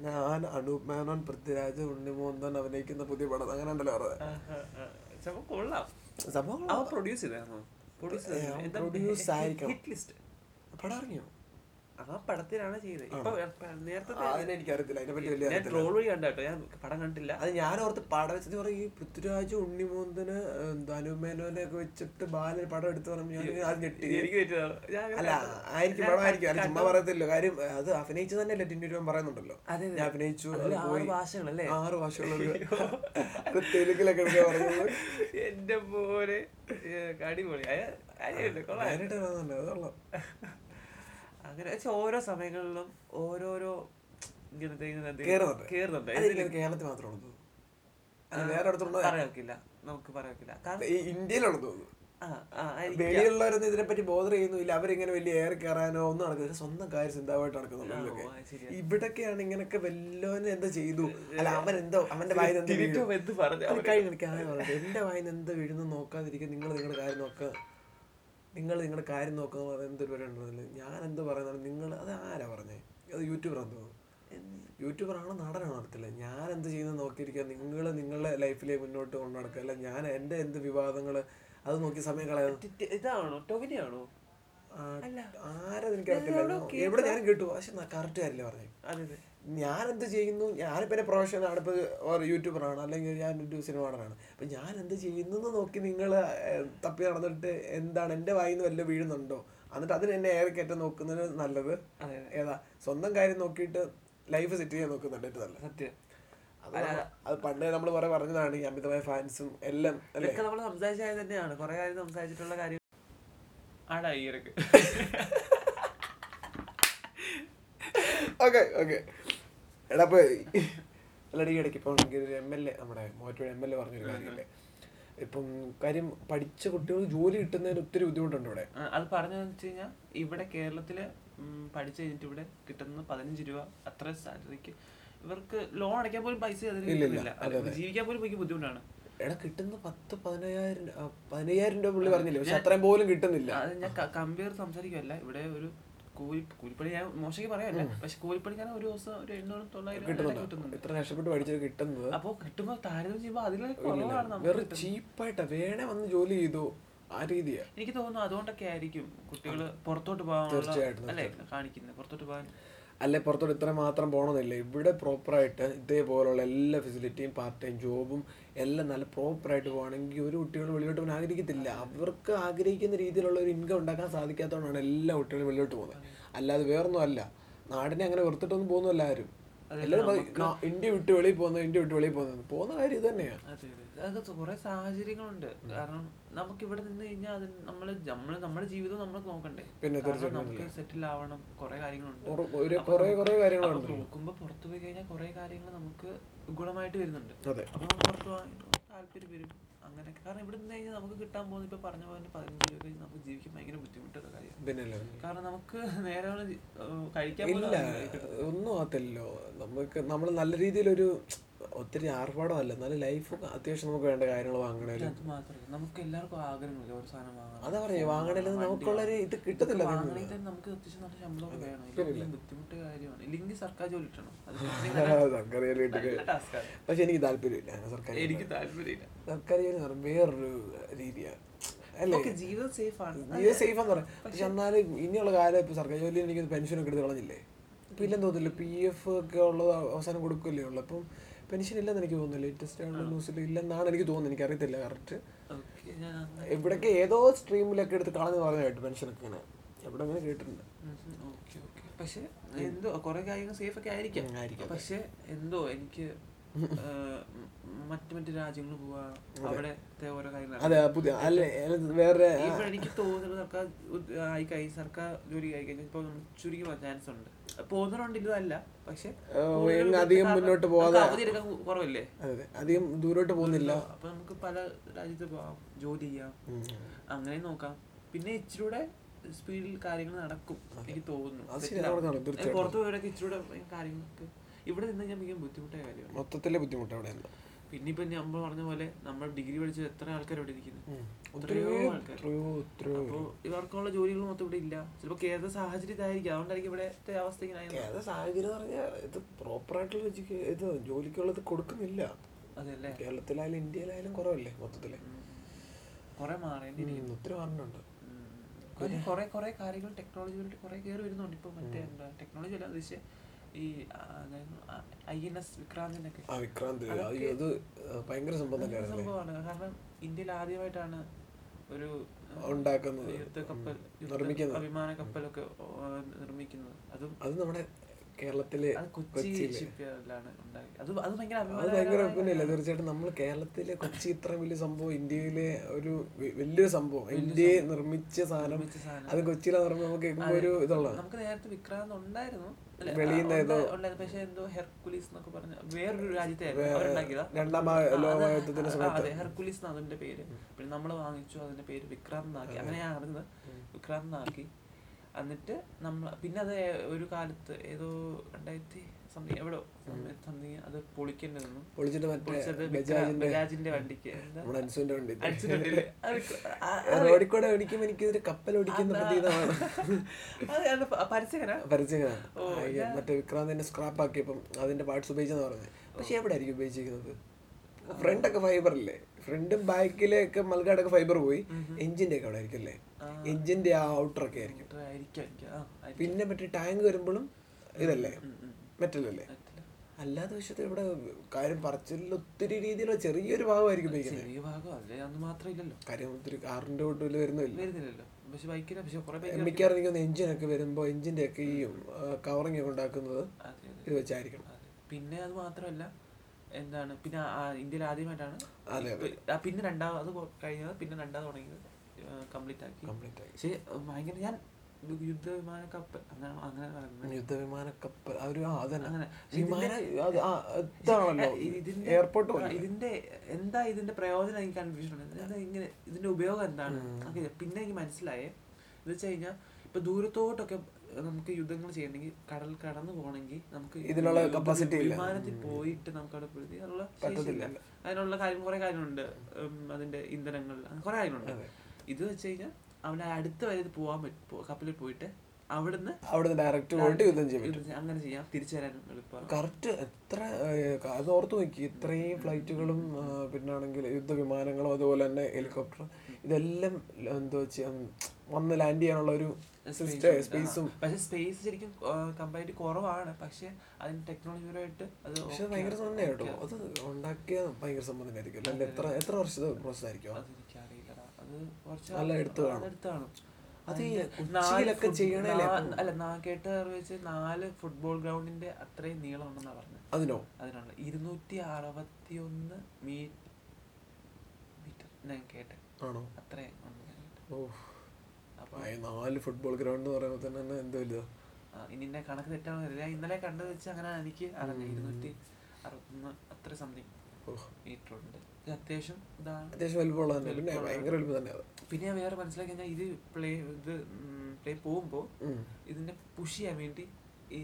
ഞാൻ അനൂപ് മേനോൻ പൃഥ്വിരാജ് ഉണ്ണിമോന്തൻ അഭിനയിക്കുന്ന പുതിയ പടം. അങ്ങനെ ഉണ്ടല്ലോ. സംഭവം കൊള്ളാം. സംഭവം പ്രൊഡ്യൂസ് ചെയ്തായിരുന്നു? പ്രൊഡ്യൂസ് ആയിരിക്കണം. പടം ഇറങ്ങിയോ? ആ പടത്തിലാണ് ചെയ്തത്. ഇപ്പൊ നേരത്തെ എനിക്കറിയത്തില്ല. അതിനെ പറ്റി ഞാൻ ട്രോൾ വഴി കണ്ടോ ഞാൻ പടം കണ്ടില്ല അത് ഞാൻ ഓർത്ത് പടം വെച്ചത് പറയും ഈ പൃഥ്വിരാജ് ഉണ്ണിമോന്തന് ധനുമേനോനെ ഒക്കെ വെച്ചിട്ട് ബാലൻ പടം എടുത്തു പറഞ്ഞു ഞാൻ അത് ഞെട്ടി. എനിക്ക് അല്ല. ആയിരിക്കും ഞാൻ പടമായിരിക്കും ചുമ്മാ പറയത്തില്ലോ. കാര്യം അത് അഭിനയിച്ചു തന്നെ ടിൻഡുരം പറയുന്നുണ്ടല്ലോ. അതെ, അതെ. ഞാൻ അഭിനയിച്ചു ആറ് ഭാഷകളല്ലേ? ആറ് ഭാഷകളുണ്ട് അത് തെലുങ്കിലൊക്കെ എടുക്കാൻ പറഞ്ഞത്. എന്റെ പോലെ അടിപൊളി. അടിപൊളി, കൊള്ളാം. കൊള്ളാം. അങ്ങനെ വെച്ചാൽ ഓരോ സമയങ്ങളിലും ഓരോരോ ഇങ്ങനത്തെ ഇങ്ങനത്തെ കേറുന്നുണ്ട്. കേറുന്നുണ്ട്. കേരളത്തിൽ വേറെ അടുത്തുണ്ടോ പറയാൻ നമുക്ക് പറയാക്കില്ല. ഇന്ത്യയിലുള്ളത് തോന്നുന്നു. വെളിയുള്ളവരൊന്നും ഇതിനെപ്പറ്റി ബോധർ ചെയ്യുന്നില്ല അവരിങ്ങനെ വലിയ ഏറി കയറാനോ ഒന്നും നടക്കുന്നില്ല സ്വന്തം കാര്യം ചിന്താവായിട്ട് ശരിയാ. ഇവിടൊക്കെയാണ് ഇങ്ങനൊക്കെ വല്ലോനെ എന്താ ചെയ്തു? അല്ല അവൻ എന്തോ അവന്റെ വായന എന്തോ കഴിഞ്ഞ് എന്റെ വായന എന്തോ വീഴുന്നു നോക്കാതിരിക്കും നിങ്ങൾ നിങ്ങളുടെ കാര്യം നോക്കുക നിങ്ങൾ നിങ്ങളുടെ കാര്യം നോക്കുക എന്ന് എന്തൊരു പരിപാടി ഞാൻ എന്ത് പറയുന്നത് നിങ്ങൾ അത് ആരാ പറഞ്ഞേ? അത് യൂട്യൂബർ എന്തോ? യൂട്യൂബർ ആണോ നടനാണോ അറിയത്തില്ല ഞാൻ എന്ത് ചെയ്യുന്നത് നോക്കിയിരിക്കുക നിങ്ങൾ നിങ്ങളുടെ ലൈഫിലെ മുന്നോട്ട് കൊണ്ടു നടക്കുക അല്ല ഞാൻ എന്റെ എന്ത് വിവാദങ്ങൾ അത് നോക്കി സമയം ടി- ഇതാണോ? ടൊവിനിയാണോ? ആ, അല്ല. ആരാ എനിക്കറിയത്തില്ല എവിടെ ഞാൻ കേട്ടു. പക്ഷെ കറക്റ്റ് കാര്യമില്ല പറഞ്ഞു? അതെ. ഞാൻ എന്ത് ചെയ്യുന്നു? ഞാനിപ്പോൾ എന്റെ പ്രൊഫഷൻ ആണ്. ഇപ്പോൾ ഒരു യൂട്യൂബറാണ് അല്ലെങ്കിൽ ഞാൻ ഒരു സിനിമ നടനാണ് അപ്പം ഞാൻ എന്ത് ചെയ്യുന്നു എന്ന് നോക്കി നിങ്ങൾ തപ്പി നടന്നിട്ട് എന്താണ് എന്റെ വായിൽ നിന്ന് വല്ല വീഴുന്നുണ്ടോ? എന്നിട്ട് അതിന് എന്നെ ഏറെ കയറ്റം നോക്കുന്നത് നല്ലത് ഏതാ? സ്വന്തം കാര്യം നോക്കിയിട്ട് ലൈഫ് സെറ്റ് ചെയ്യാൻ നോക്കുന്നുണ്ട് ഏറ്റവും നല്ല സത്യം. അത് പണ്ടേ നമ്മൾ കുറെ പറഞ്ഞതാണ് ഈ അമിതമായ ഫാൻസും എല്ലാം നമ്മൾ സംസാരിച്ചാൽ തന്നെയാണ്. കുറെ കാര്യം സംസാരിച്ചിട്ടുള്ള കാര്യം. ആടാ ഈ ഓക്കെ ഓക്കെ *laughs* എടാ ഇപ്പൊ അല്ലടി ഇടയ്ക്ക് ഇപ്പോൾ ഒരു എം എൽ എ നമ്മുടെ മോറ്റോട് എം എൽ എ പറഞ്ഞൊരു കാര്യമില്ലേ? ഇപ്പം കാര്യം പഠിച്ച കുട്ടികൾ ജോലി കിട്ടുന്നതിന് ഒത്തിരി ബുദ്ധിമുട്ടുണ്ട് ഇവിടെ. അത് പറഞ്ഞതെന്ന് വെച്ച് കഴിഞ്ഞാൽ ഇവിടെ കേരളത്തിൽ പഠിച്ചു കഴിഞ്ഞിട്ട് ഇവിടെ കിട്ടുന്ന പതിനഞ്ച് രൂപ അത്ര സാലറിക്ക് ഇവർക്ക് ലോൺ അടയ്ക്കാൻ പോലും പൈസ അതിന് ഇല്ലില്ല. കിട്ടുന്നില്ല. അല്ല, ജീവിക്കാൻ പോലും എനിക്ക് ബുദ്ധിമുട്ടാണ്. എടാ കിട്ടുന്ന പത്ത് പതിനയ്യായിരം പതിനയ്യായിരം രൂപ പുള്ളി പറഞ്ഞില്ലേ? പക്ഷെ അത്രയും പോലും കിട്ടുന്നില്ല. അത് ഞാൻ കമ്പയർ സംസാരിക്കുമല്ല ഇവിടെ ഒരു കൂലി കൂലിപ്പണി ഞാൻ മോശയ്ക്ക് പറയാല്ല പക്ഷെ കൂലിപ്പണിക്കാരൻ ഒരു ദിവസം ഒരു എണ്ണൂറ് തൊള്ളായിരം കിട്ടുന്നുണ്ട്. കഷ്ടപ്പെട്ട് പഠിച്ചത് കിട്ടുന്നത്? അപ്പൊ കിട്ടുമ്പോ താരതമ്യം ചെയ്യുമ്പോൾ അതിലെ കുറവാണ് വെറും ചീപ്പായിട്ടാ. വേണേ വന്ന് ജോലി ചെയ്തു. ആ രീതിയാ. എനിക്ക് തോന്നുന്നു അതുകൊണ്ടൊക്കെ ആയിരിക്കും കുട്ടികൾ പുറത്തോട്ട് പോകാൻ തീർച്ചയായിട്ടും, അല്ലെ കാണിക്കുന്നത്. പുറത്തോട്ട് പോകാൻ അല്ലെ പുറത്തോട്ട് ഇത്ര മാത്രം പോകണമെന്നില്ല ഇവിടെ പ്രോപ്പറായിട്ട് ഇതേപോലുള്ള എല്ലാ ഫെസിലിറ്റിയും പാർട്ട് ടൈം ജോബും എല്ലാം നല്ല പ്രോപ്പറായിട്ട് പോകണമെങ്കിൽ ഒരു കുട്ടികൾ വെളിയിലോട്ട് പോകാൻ ആഗ്രഹിക്കത്തില്ല. അവർക്ക് ആഗ്രഹിക്കുന്ന രീതിയിലുള്ള ഒരു ഇൻകം ഉണ്ടാക്കാൻ സാധിക്കാത്തതുകൊണ്ടാണ് എല്ലാ കുട്ടികളും വെളിയിലോട്ട് പോകുന്നത്. അല്ലാതെ വേറൊന്നും അല്ല. നാടിനെ അങ്ങനെ വെറുത്തിട്ടൊന്നും പോകുന്നില്ല ആരും. എല്ലാവരും പറയും, "നാ- ഇന്ത്യ വിട്ട് വെളിയിൽ പോകുന്നത് ഇന്ത്യ വിട്ട് വെളിയിൽ പോകുന്നത്. പോകുന്ന കാര്യം തന്നെയാണ് അതെ അതെ അതൊക്കെ കുറെ സാഹചര്യങ്ങളുണ്ട്. കാരണം നമുക്ക് ഇവിടെ നിന്ന് കഴിഞ്ഞാൽ അത് നമ്മൾ നമ്മൾ നമ്മുടെ ജീവിതം നമ്മൾ നോക്കണ്ടേ. പിന്നെ നമുക്ക് സെറ്റിൽ ആവണം. കുറെ കാര്യങ്ങളുണ്ട്. നോക്കുമ്പോ പുറത്തു പോയി കഴിഞ്ഞാൽ കുറെ കാര്യങ്ങൾ നമുക്ക് ഗുണമായിട്ട് വരുന്നുണ്ട്. അപ്പൊ പുറത്ത് പോകാൻ താല്പര്യം വരും. അങ്ങനെയൊക്കെ കാരണം ഇവിടെ നിന്ന് കഴിഞ്ഞാൽ നമുക്ക് കിട്ടാൻ പോകുന്ന ഇപ്പൊ പറഞ്ഞ പോലെ പതിനഞ്ച് രൂപ കഴിഞ്ഞ് നമുക്ക് ജീവിക്കാൻ ഭയങ്കര ബുദ്ധിമുട്ടുള്ള കാര്യം പിന്നല്ലേ? കാരണം നമുക്ക് നേരെ കഴിക്കാൻ ഒന്നും ആകത്തില്ലല്ലോ നമുക്ക് നമ്മൾ നല്ല രീതിയിലൊരു ഒത്തിരി ആർഭാടം അല്ല എന്നാലും ലൈഫ് അത്യാവശ്യം നമുക്ക് വേണ്ട കാര്യങ്ങൾ വാങ്ങണേലും. നമുക്ക് എല്ലാവർക്കും ആഗ്രഹമില്ല ഒരു സാധനം വാങ്ങാൻ? അതാ പറയാ വാങ്ങണേലും നമുക്കുള്ളൊരു ഇത് കിട്ടത്തില്ല നമുക്ക് അത്യാവശ്യം നല്ല ശമ്പളം വേണം. ബുദ്ധിമുട്ട് കാര്യമാണ്. ഇല്ലെങ്കിൽ സർക്കാർ ജോലി കിട്ടണം. സർക്കാർ ജോലി പക്ഷെ എനിക്ക് താല്പര്യമില്ല. സർക്കാർ. എനിക്ക് താല്പര്യമില്ല. സർക്കാർ ജോലി വേറൊരു രീതിയാണ്. ജീവിതം സേഫ് ആണ്. ജീവ സേഫ് എന്ന് പറയാം. പക്ഷെ എന്നാലും ഇനിയുള്ള കാലം ഇപ്പൊ സർക്കാർ ജോലി എനിക്ക് പെൻഷൻ ഒക്കെ എടുത്ത് കളഞ്ഞില്ലേ? ഇപ്പൊ ഇല്ലെന്ന് തോന്നുന്നില്ല. പി എഫ് ഒക്കെ ഉള്ളത് അവസാനം കൊടുക്കില്ലേ ഉള്ളു. അപ്പം പെൻഷൻ ഇല്ലെന്ന് എനിക്ക് തോന്നുന്നു ലേറ്റസ്റ്റ് ആയിട്ടുള്ള ന്യൂസിൽ ഇല്ലെന്നാണ് എനിക്ക് തോന്നുന്നത്. എനിക്ക് അറിയത്തില്ല കറക്റ്റ് ഇവിടൊക്കെ ഏതോ സ്ട്രീമിലൊക്കെ എടുത്ത് കളഞ്ഞു പറഞ്ഞു കേട്ടു പെൻഷനൊക്കെ ഇങ്ങനെ. എവിടെ അങ്ങനെ കേട്ടിട്ടുണ്ട്. Okay okay. പക്ഷെ എന്തോ കുറെ കാര്യങ്ങൾ സേഫ് ഒക്കെ ആയിരിക്കാം. പക്ഷെ എന്തോ എനിക്ക് മറ്റു മറ്റു രാജ്യങ്ങളിൽ പോവാ. അവിടത്തെ ഓരോ കാര്യങ്ങൾ അതെ പുതിയ അല്ല വേറെ എനിക്ക് തോന്നുന്നത് സർക്കാർ ആയി കഴിഞ്ഞ് സർക്കാർ ജോലി ആയി കഴിഞ്ഞാൽ ഇപ്പൊ പോകാൻ ചാൻസ് ഉണ്ട്. പോകുന്നതുകൊണ്ട് ഇതല്ല പക്ഷെ അധികം മുന്നോട്ട് കു- കുറവല്ലേ? അധികം ദൂരോട്ട് പോകുന്നില്ല. അപ്പൊ നമുക്ക് പല രാജ്യത്ത് പോവാം ജോലി ചെയ്യാം. അങ്ങനെ നോക്കാം. പിന്നെ ഇച്ചിരൂടെ സ്പീഡിൽ കാര്യങ്ങൾ നടക്കും എനിക്ക് തോന്നുന്നു. പുറത്തു പോയവരൊക്കെ ഇച്ചിരൂടെ കാര്യങ്ങൾക്ക് ഇവിടെ നിന്ന് ഞാൻ മിക്ക ബുദ്ധിമുട്ടായ കാര്യമാണ്. മൊത്തത്തിലെ ബുദ്ധിമുട്ട് അവിടെ ഉണ്ട് പിന്നെ ഇപ്പൊ നമ്മൾ പറഞ്ഞ പോലെ നമ്മൾ ഡിഗ്രി പഠിച്ച എത്ര ആൾക്കാർ ഇവിടെ ഇരിക്കുന്നു. എത്രയോ ആൾക്കാർ ഇവർക്കുള്ള ജോലികൾ മൊത്തം ഇവിടെ ഇല്ല. ചിലപ്പോ കേരള സാഹചര്യം ഇതായിരിക്കും അതുകൊണ്ടായിരിക്കും ഇവിടെ അവസ്ഥ ഇങ്ങനെ സാഹചര്യം പറഞ്ഞാൽ ഇത് പ്രോപ്പറായിട്ടുള്ള ഇത് ജോലിക്കുള്ളത് കൊടുക്കുന്നില്ല. അതല്ലേ കേരളത്തിലായാലും ഇന്ത്യയിലായാലും കുറവല്ലേ മൊത്തത്തിൽ? കുറെ ഒത്തിരി മാറുന്നുണ്ട് കുറെ കുറെ കാര്യങ്ങൾ ടെക്നോളജി കുറെ കയറി വരുന്നുണ്ട്. ഇപ്പൊ മറ്റേ ടെക്നോളജി അല്ല ഉദ്ദേശിച്ച ഈ ഐ എൻ എസ് വിക്രാന്തിന്റെ ആ വിക്രാന്ത്. അത് ഭയങ്കര സംഭവമാണ്. കാരണം ഇന്ത്യയിൽ ആദ്യമായിട്ടാണ് ഒരു യുദ്ധ കപ്പൽ നിർമ്മിക്കുന്നത്. വിമാന കപ്പലൊക്കെ നിർമ്മിക്കുന്നത്. അതും അത് നമ്മുടെ കേരളത്തിലെ കൊച്ചി അത് അത് ഭയങ്കര അത് ഭയങ്കര തീർച്ചയായിട്ടും നമ്മൾ കേരളത്തിലെ കൊച്ചി ഇത്ര വലിയ സംഭവം ഇന്ത്യയിലെ ഒരു വലിയൊരു സംഭവം. ഇന്ത്യയെ നിർമ്മിച്ച സാധനം. അത് കൊച്ചിയിലെ നിർമ്മിച്ച നമുക്ക് കേൾക്കുമ്പോൾ ഒരു ഇതുള്ള നമുക്ക് നേരത്തെ വിക്രാന്ത് ഉണ്ടായിരുന്നു. പക്ഷെ എന്തോ ഹെർക്കുലീസ് എന്നൊക്കെ പറഞ്ഞ വേറൊരു രാജ്യത്തെ രണ്ടാം സമയത്ത്. ഹെർക്കുലീസ് അതിന്റെ പേര്. പിന്നെ നമ്മൾ വാങ്ങിച്ചു അതിന്റെ പേര് വിക്രാന്ത് എന്നാക്കി. അങ്ങനെ ഞാൻ അറിഞ്ഞത്. വിക്രാന്ത് എന്നാക്കി. എന്നിട്ട് നമ്മൾ പിന്നെ അത് ഒരു കാലത്ത് ഏതോ രണ്ടായിരത്തി സംതിങ് എവിടോ സംതിങ് അത് പൊളിക്കേണ്ടതെന്നും പൊളിച്ചത് ബജാജിന്റെ വണ്ടിക്ക്. അൻസുവിന്റെ വണ്ടി അടിച്ചിട്ടുണ്ടല്ലേ? അത് വിക്ര- ആ, ആ, റോഡിൽ കൂടെ ഓടിക്കുമ്പോൾ എനിക്ക് ഇതൊരു കപ്പൽ ഓടിക്കുന്ന. പ്രതീതമാണ്. *laughs* പരസ്യകനാ? ഞാൻ- മറ്റേ വിക്രാന്തിനെ സ്ക്രാപ്പ് ആക്കിയപ്പം അതിന്റെ പാർട്സ് ഉപയോഗിച്ചെന്ന് പറഞ്ഞത് പക്ഷെ എവിടെ ആയിരിക്കും ഉപയോഗിച്ചിരിക്കുന്നത്? ഫ്രണ്ടൊക്കെ ഫൈബർ അല്ലേ ഫ്രണ്ടും ബാക്കിലേക്ക് മൽഗാടൊക്കെ ഫൈബർ പോയി. എഞ്ചിന്റെ ഒക്കെ അവിടെ ആയിരിക്കും അല്ലേ? എഞ്ചിന്റെ ആ ഔട്ടർ ഒക്കെ ആയിരിക്കും. പിന്നെ മറ്റേ ടാങ്ക് വരുമ്പോഴും ഇതല്ലേ. മെറ്റലല്ലേ. അല്ലാതെ വിഷയത്തിൽ ഇവിടെ കാര്യം പറച്ചിലിൽ ഒത്തിരി രീതിയിലുള്ള ചെറിയൊരു ഭാഗമായിരിക്കും കാര്യം ഒത്തിരി കാറിന്റെ തൊട്ടിൽ വരുന്നില്ല. മിക്കവാറും എനിക്ക് എഞ്ചിനൊക്കെ വരുമ്പോൾ എഞ്ചിന്റെ ഒക്കെ ഈ കവറിങ് ഒക്കെ ഉണ്ടാക്കുന്നത് ഇത് വെച്ചായിരിക്കണം. പിന്നെ അത് മാത്രമല്ല എന്താണ്? പിന്നെ ഇന്ത്യയിൽ ആദ്യമായിട്ടാണ് പിന്നെ രണ്ടാമത് കഴിഞ്ഞത് പിന്നെ രണ്ടാമത് തുടങ്ങിയത് കംപ്ലീറ്റ് ആക്കി. പക്ഷേ ഭയങ്കര ഞാൻ യുദ്ധവിമാന കപ്പൽ അങ്ങനെ അങ്ങനെ പറയുന്നത് യുദ്ധവിമാന കപ്പൽ ഒരു അങ്ങനെ. എയർപോർട്ട് ഇതിന്റെ എന്താ ഇതിന്റെ പ്രയോജനം എനിക്ക് കൺഫ്യൂഷൻ ഉണ്ട് ഇങ്ങനെ ഇതിന്റെ ഉപയോഗം എന്താണ്? പിന്നെ എനിക്ക് മനസ്സിലായേ. എന്ന് വെച്ച് കഴിഞ്ഞാൽ ഇപ്പൊ ദൂരത്തോട്ടൊക്കെ നമുക്ക് യുദ്ധങ്ങൾ ചെയ്യണമെങ്കിൽ കടൽ കടന്നു പോകണമെങ്കിൽ നമുക്ക് ഇതിനുള്ള കപ്പാസിറ്റി ഇല്ല. വിമാനത്തിൽ പോയിട്ട് നമുക്ക് അവിടെ പ്രതി അതിനുള്ള പറ്റത്തില്ല. അതിനുള്ള കാര്യം കുറെ കാര്യങ്ങളുണ്ട്. അതിന്റെ ഇന്ധനങ്ങൾ. അങ്ങനെ കുറെ കാര്യങ്ങളുണ്ട്. ഇത് വെച്ച് കഴിഞ്ഞാൽ അവിടെ അടുത്ത വരെ ഇത് പോകാൻ പറ്റും കപ്പലിൽ പോയിട്ട് അവിടുന്ന് അവിടുന്ന് ഡയറക്റ്റ് പോയിട്ട് യുദ്ധം ചെയ്യും. അങ്ങനെ ചെയ്യാം. തിരിച്ചു വരാനും എളുപ്പമാണ് കറക്റ്റ് എത്ര അത് ഓർത്ത് നോക്കി. ഇത്രയും ഫ്ലൈറ്റുകളും പിന്നാണെങ്കിൽ യുദ്ധവിമാനങ്ങളും അതുപോലെ തന്നെ ഹെലികോപ്റ്റർ ഇതെല്ലാം എന്താ വെച്ചാൽ വന്ന് ലാൻഡ് ചെയ്യാനുള്ള ഒരു സ്പേസും പക്ഷെ സ്പേസ് ശരിക്കും കമ്പാരിറ്റ് കുറവാണ്. പക്ഷെ അതിന് ടെക്നോളജിപരമായിട്ട് അത് പക്ഷെ ഭയങ്കര. തന്നെ കേട്ടോ. അത് ഉണ്ടാക്കിയ ഭയങ്കര തന്നെ ആയിരിക്കും. അല്ല എത്ര എത്ര വർഷത്തെ പ്രോസസ് ആയിരിക്കും? അതെനിക്കറിയില്ലടാ. അത് കുറച്ച് നല്ല. അത് അല്ല നാ കേട്ട വെച്ച് നാല് ഫുട്ബോൾ ഗ്രൗണ്ടിന്റെ അത്രയും നീളം ഉണ്ടെന്നാ പറഞ്ഞത്. അതിനോ? അതിനുള്ള ഇരുന്നൂറ്റി അറുപത്തി ഒന്ന് മീറ്റർ. ഞാൻ കേട്ടെ ആണോ? അത്രയും ഓഹ്. ഓ നാല് ഫുട്ബോൾ ഗ്രൗണ്ട് എന്ന് പറയുമ്പോൾ തന്നെ എന്തോ ഇല്ല ഇനി കണക്ക് തെറ്റാണെന്ന് ഞാൻ ഇന്നലെ കണ്ടത് വെച്ച് അങ്ങനെ എനിക്ക് ഇരുന്നൂറ്റി അറുപത്തൊന്ന് അത്ര സംതിങ് മീറ്റർ ഉണ്ട്. അത്യാവശ്യം ഇതാണ് അത്യാവശ്യം വലുപ്പമുള്ള തന്നെ. പിന്നെ ഭയങ്കര വലുപ്പം തന്നെ പിന്നെ ഞാൻ വേറെ മനസ്സിലാക്കി കഴിഞ്ഞാൽ ഇത് പ്ലേ ഇത് പ്ലേ പോകുമ്പോൾ. ഇതിനെ പുഷ് ചെയ്യാൻ വേണ്ടി ഈ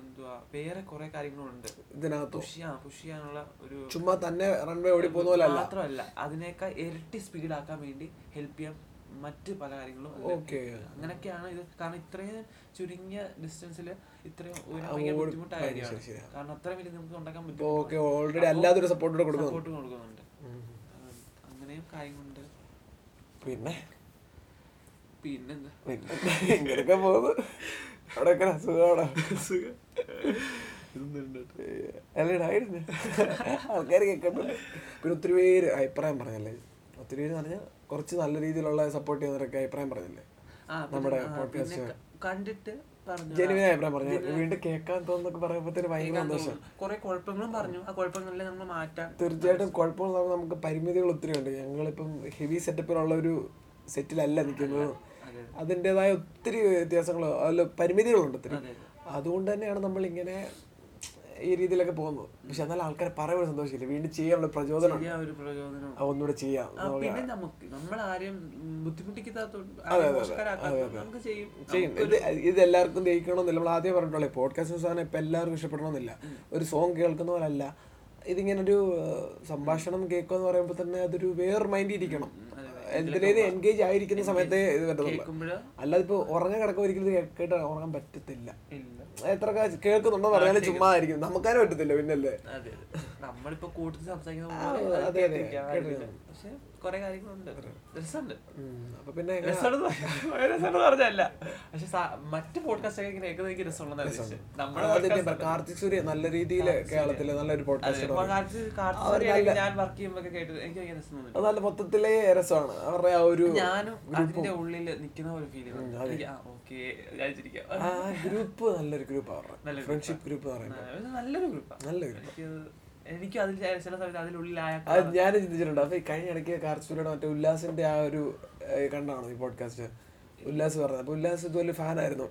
എന്തുവാ വേറെ കുറെ കാര്യങ്ങളുണ്ട്. ഇതിനകത്ത്? പുഷ് ചെയ്യാൻ പുഷ് ചെയ്യാനുള്ള ഒരു ചുമ്മാ തന്നെ റൺവേ ഓടി പോകുന്ന പോലെ മാത്രമല്ല അതിനേക്കാൾ ഇരട്ടി സ്പീഡ് ആക്കാൻ വേണ്ടി ഹെൽപ്പ് ചെയ്യാൻ മറ്റ് പല കാര്യങ്ങളും. അങ്ങനെയൊക്കെയാണ് ഇത്. കാരണം ഇത്രയും ചുരുങ്ങിയ ഡിസ്റ്റൻസിൽ ഇത്രയും ബുദ്ധിമുട്ടായ കാര്യമാണ് കാരണം അത്രയും വലിയ നമുക്ക് ഉണ്ടാക്കാൻ പറ്റും. ഓക്കെ ഓൾറെഡി അല്ലാതൊരു സപ്പോർട്ട് സപ്പോർട്ട് കൊടുക്കുന്നുണ്ട്. അങ്ങനെയും കാര്യങ്ങളുണ്ട്. പിന്നെ? പിന്നെന്താ? പിന്നെ ഇങ്ങനെയൊക്കെ പോകുന്നു. അവിടെ ഒക്കെ സുഖമാണോ അല്ലേടായിരുന്നു ആൾക്കാർ കേൾക്കുന്നുണ്ട്. പിന്നെ ഒത്തിരി പേര് അഭിപ്രായം പറഞ്ഞല്ലേ? ഒത്തിരി പേര് പറഞ്ഞാൽ കുറച്ച് നല്ല രീതിയിലുള്ള സപ്പോർട്ട് ചെയ്യുന്നവരൊക്കെ അഭിപ്രായം പറഞ്ഞില്ലേ? നമ്മുടെ കണ്ടിട്ട് ജെനുവിൻ അഭിപ്രായം പറഞ്ഞു. വീണ്ടും കേൾക്കാൻ തോന്നുന്നൊക്കെ പറയുമ്പോഴത്തേന് ഭയങ്കര സന്തോഷം കുറെ കുഴപ്പങ്ങളും പറഞ്ഞു. ആ കുഴപ്പങ്ങളിലെ നമ്മൾ മാറ്റാം തീർച്ചയായിട്ടും കുഴപ്പമില്ല നമുക്ക് പരിമിതികൾ ഒത്തിരി ഉണ്ട്. ഞങ്ങളിപ്പം ഹെവി സെറ്റപ്പിലുള്ള ഒരു സെറ്റിലല്ല നിൽക്കുന്നത്. അതെ അതിന്റെതായ ഒത്തിരി വ്യത്യാസങ്ങൾ അതിൽ പരിമിതികളുണ്ട് ഒത്തിരി. അതെ അതുകൊണ്ട് തന്നെയാണ് നമ്മൾ ഇങ്ങനെ ഈ രീതിയിലൊക്കെ പോകുന്നത് പക്ഷെ എന്നാൽ ആൾക്കാരെ പറയുമ്പോൾ സന്തോഷമില്ല വീണ്ടും ചെയ്യാനുള്ള പ്രചോദനം. ഒന്നുകൂടെ ചെയ്യാം. നമ്മൾ ആരെയും ചെയ്യും. ഇത് ഇത് എല്ലാവർക്കും ദഹിക്കണമെന്നില്ല. നമ്മൾ ആദ്യം പറഞ്ഞിട്ടുള്ള പോഡ്കാസ്റ്റ് സാധനം ഇപ്പം എല്ലാവർക്കും ഇഷ്ടപ്പെടണമെന്നില്ല. ഒരു സോങ് കേൾക്കുന്ന പോലല്ല. ഇതിങ്ങനെ ഒരു സംഭാഷണം കേൾക്കുക എന്ന് പറയുമ്പോൾ തന്നെ അതൊരു വേറെ മൈൻഡ് ഇരിക്കണം. എന്തിലേത് എൻഗേജ് ആയിരിക്കുന്ന സമയത്ത് ഇത് കേൾക്കുമ്പോഴ് അല്ലാതെ ഇപ്പോൾ ഉറങ്ങാൻ കിടക്കുക ഒരിക്കലും ഇത് കേട്ട് ഉറങ്ങാൻ പറ്റത്തില്ല. എത്ര കേൾക്കുന്നുണ്ടോ പറഞ്ഞാലും ചുമ്മാ ആയിരിക്കും നമുക്കാരും പറ്റത്തില്ല പിന്നല്ലേ. നമ്മളിപ്പോ കൂട്ടത്തിൽ സംസാരിക്കുന്ന പക്ഷെ കൊറേ കാര്യങ്ങളുണ്ട്. രസമുണ്ട്. പിന്നെ രസമുണ്ടെന്ന് പറഞ്ഞല്ല. പക്ഷെ സ- മറ്റ് പോഡ്കാസ്റ്റ് ഒക്കെ ഇങ്ങനെ കേൾക്കുന്നത് എനിക്ക് രസമുള്ളതാണ് നമ്മുടെ അത് podcast ഇപ്പൊ കാർത്തിക് സൂര്യ നല്ല രീതിയിൽ കേരളത്തിൽ നല്ലൊരു പോഡ്കാസ്റ്റ് ഞാൻ വർക്ക് ചെയ്യുമ്പോ ഒക്കെ എനിക്ക് രസം നല്ല മൊത്തത്തിലേ രസമാണ്. അവരുടെ ആ ഒരു ഞാനും അതിന്റെ ഉള്ളിൽ നിൽക്കുന്ന ഒരു ഫീലിംഗ് ആ ഗ്രൂപ്പ് നല്ലൊരു ഗ്രൂപ്പ് അവരുടെ. ഫ്രണ്ട്ഷിപ്പ് ഗ്രൂപ്പ് നല്ലൊരു ഗ്രൂപ്പാണ് നല്ല ഗ്രൂപ്പ്. എനിക്ക് അതിൽ ചില സമയത്ത് അതിലുള്ളിലായ അത് ഞാൻ ചിന്തിച്ചിട്ടുണ്ട്. അപ്പൊ കഴിഞ്ഞ ഇടയ്ക്ക് കാർച്ചൂരിയുടെ മറ്റേ ഉല്ലാസിന്റെ ആ ഒരു കണ്ടാണോ ഈ പോഡ്കാസ്റ്റ് ഉല്ലാസ് പറഞ്ഞത്. അപ്പൊ ഉല്ലാസ് ഇതുപോലെ ഫാനായിരുന്നു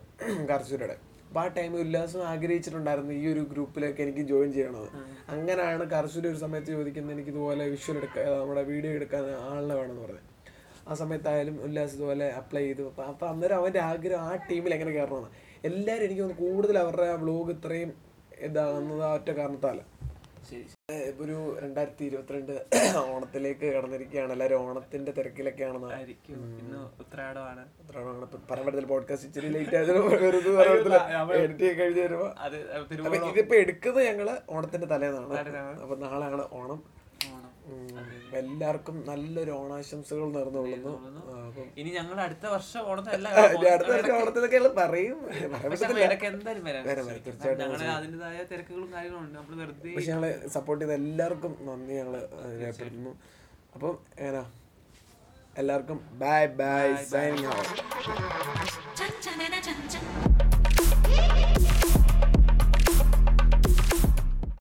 കാർച്ചൂരിയുടെ അപ്പൊ ആ ടൈമിൽ ഉല്ലാസും ആഗ്രഹിച്ചിട്ടുണ്ടായിരുന്നു ഈ ഒരു ഗ്രൂപ്പിലേക്ക് എനിക്ക് ജോയിൻ ചെയ്യണത് അങ്ങനെയാണ് കാർച്ചൂരി ഒരു സമയത്ത് ചോദിക്കുന്നത് എനിക്ക് ഇതുപോലെ വിഷ്വൽ എടുക്കാൻ നമ്മുടെ വീഡിയോ എടുക്കാൻ ആളിനെ വേണമെന്ന് പറഞ്ഞത്. ആ സമയത്തായാലും ഉല്ലാസ് ഇതുപോലെ അപ്ലൈ ചെയ്തു. അപ്പം അന്നേരം അവന്റെ ആഗ്രഹം ആ ടീമിൽ എങ്ങനെ കയറണമെന്ന് എല്ലാവരും എനിക്ക് തോന്നുന്നു കൂടുതൽ അവരുടെ ആ വ്ലോഗ് ഇത്രയും ഇതാകുന്നത് ആ ഒറ്റ കാരണത്താൽ ഒരു രണ്ടായിരത്തി ഇരുപത്തിരണ്ട് ഓണത്തിലേക്ക് കടന്നിരിക്കുകയാണ്. എല്ലാവരും ഓണത്തിന്റെ തിരക്കിലൊക്കെയാണെന്ന്. ഇന്ന് ഉത്രാടമാണ്. പറയാൻ പറ്റത്തില്ല പോഡ്കാസ്റ്റ് ഇച്ചിരി ലേറ്റ് തിരുവോണം. ഇതിപ്പോ എടുക്കുന്നത് ഞങ്ങൾ ഓണത്തിന്റെ തലേന്നാണ്. അപ്പൊ നാളെയാണ് ഓണം. എല്ലാവർക്കും നല്ലൊരു ഓണാശംസകൾ നേർന്നുകൊള്ളുന്നു. ഇനി ഞങ്ങൾ അടുത്ത വർഷം ഓണത്തിനല്ല ഇനി അടുത്ത വർഷം ഓണത്തിനൊക്കെ പറയും. പക്ഷെ ഞങ്ങൾ സപ്പോർട്ട് ചെയ്ത എല്ലാവർക്കും നന്ദി ഞങ്ങൾ രേഖപ്പെടുത്തുന്നു. അപ്പം എങ്ങനാ എല്ലാവർക്കും ബൈ ബൈ സൈനിങ് ഔട്ട്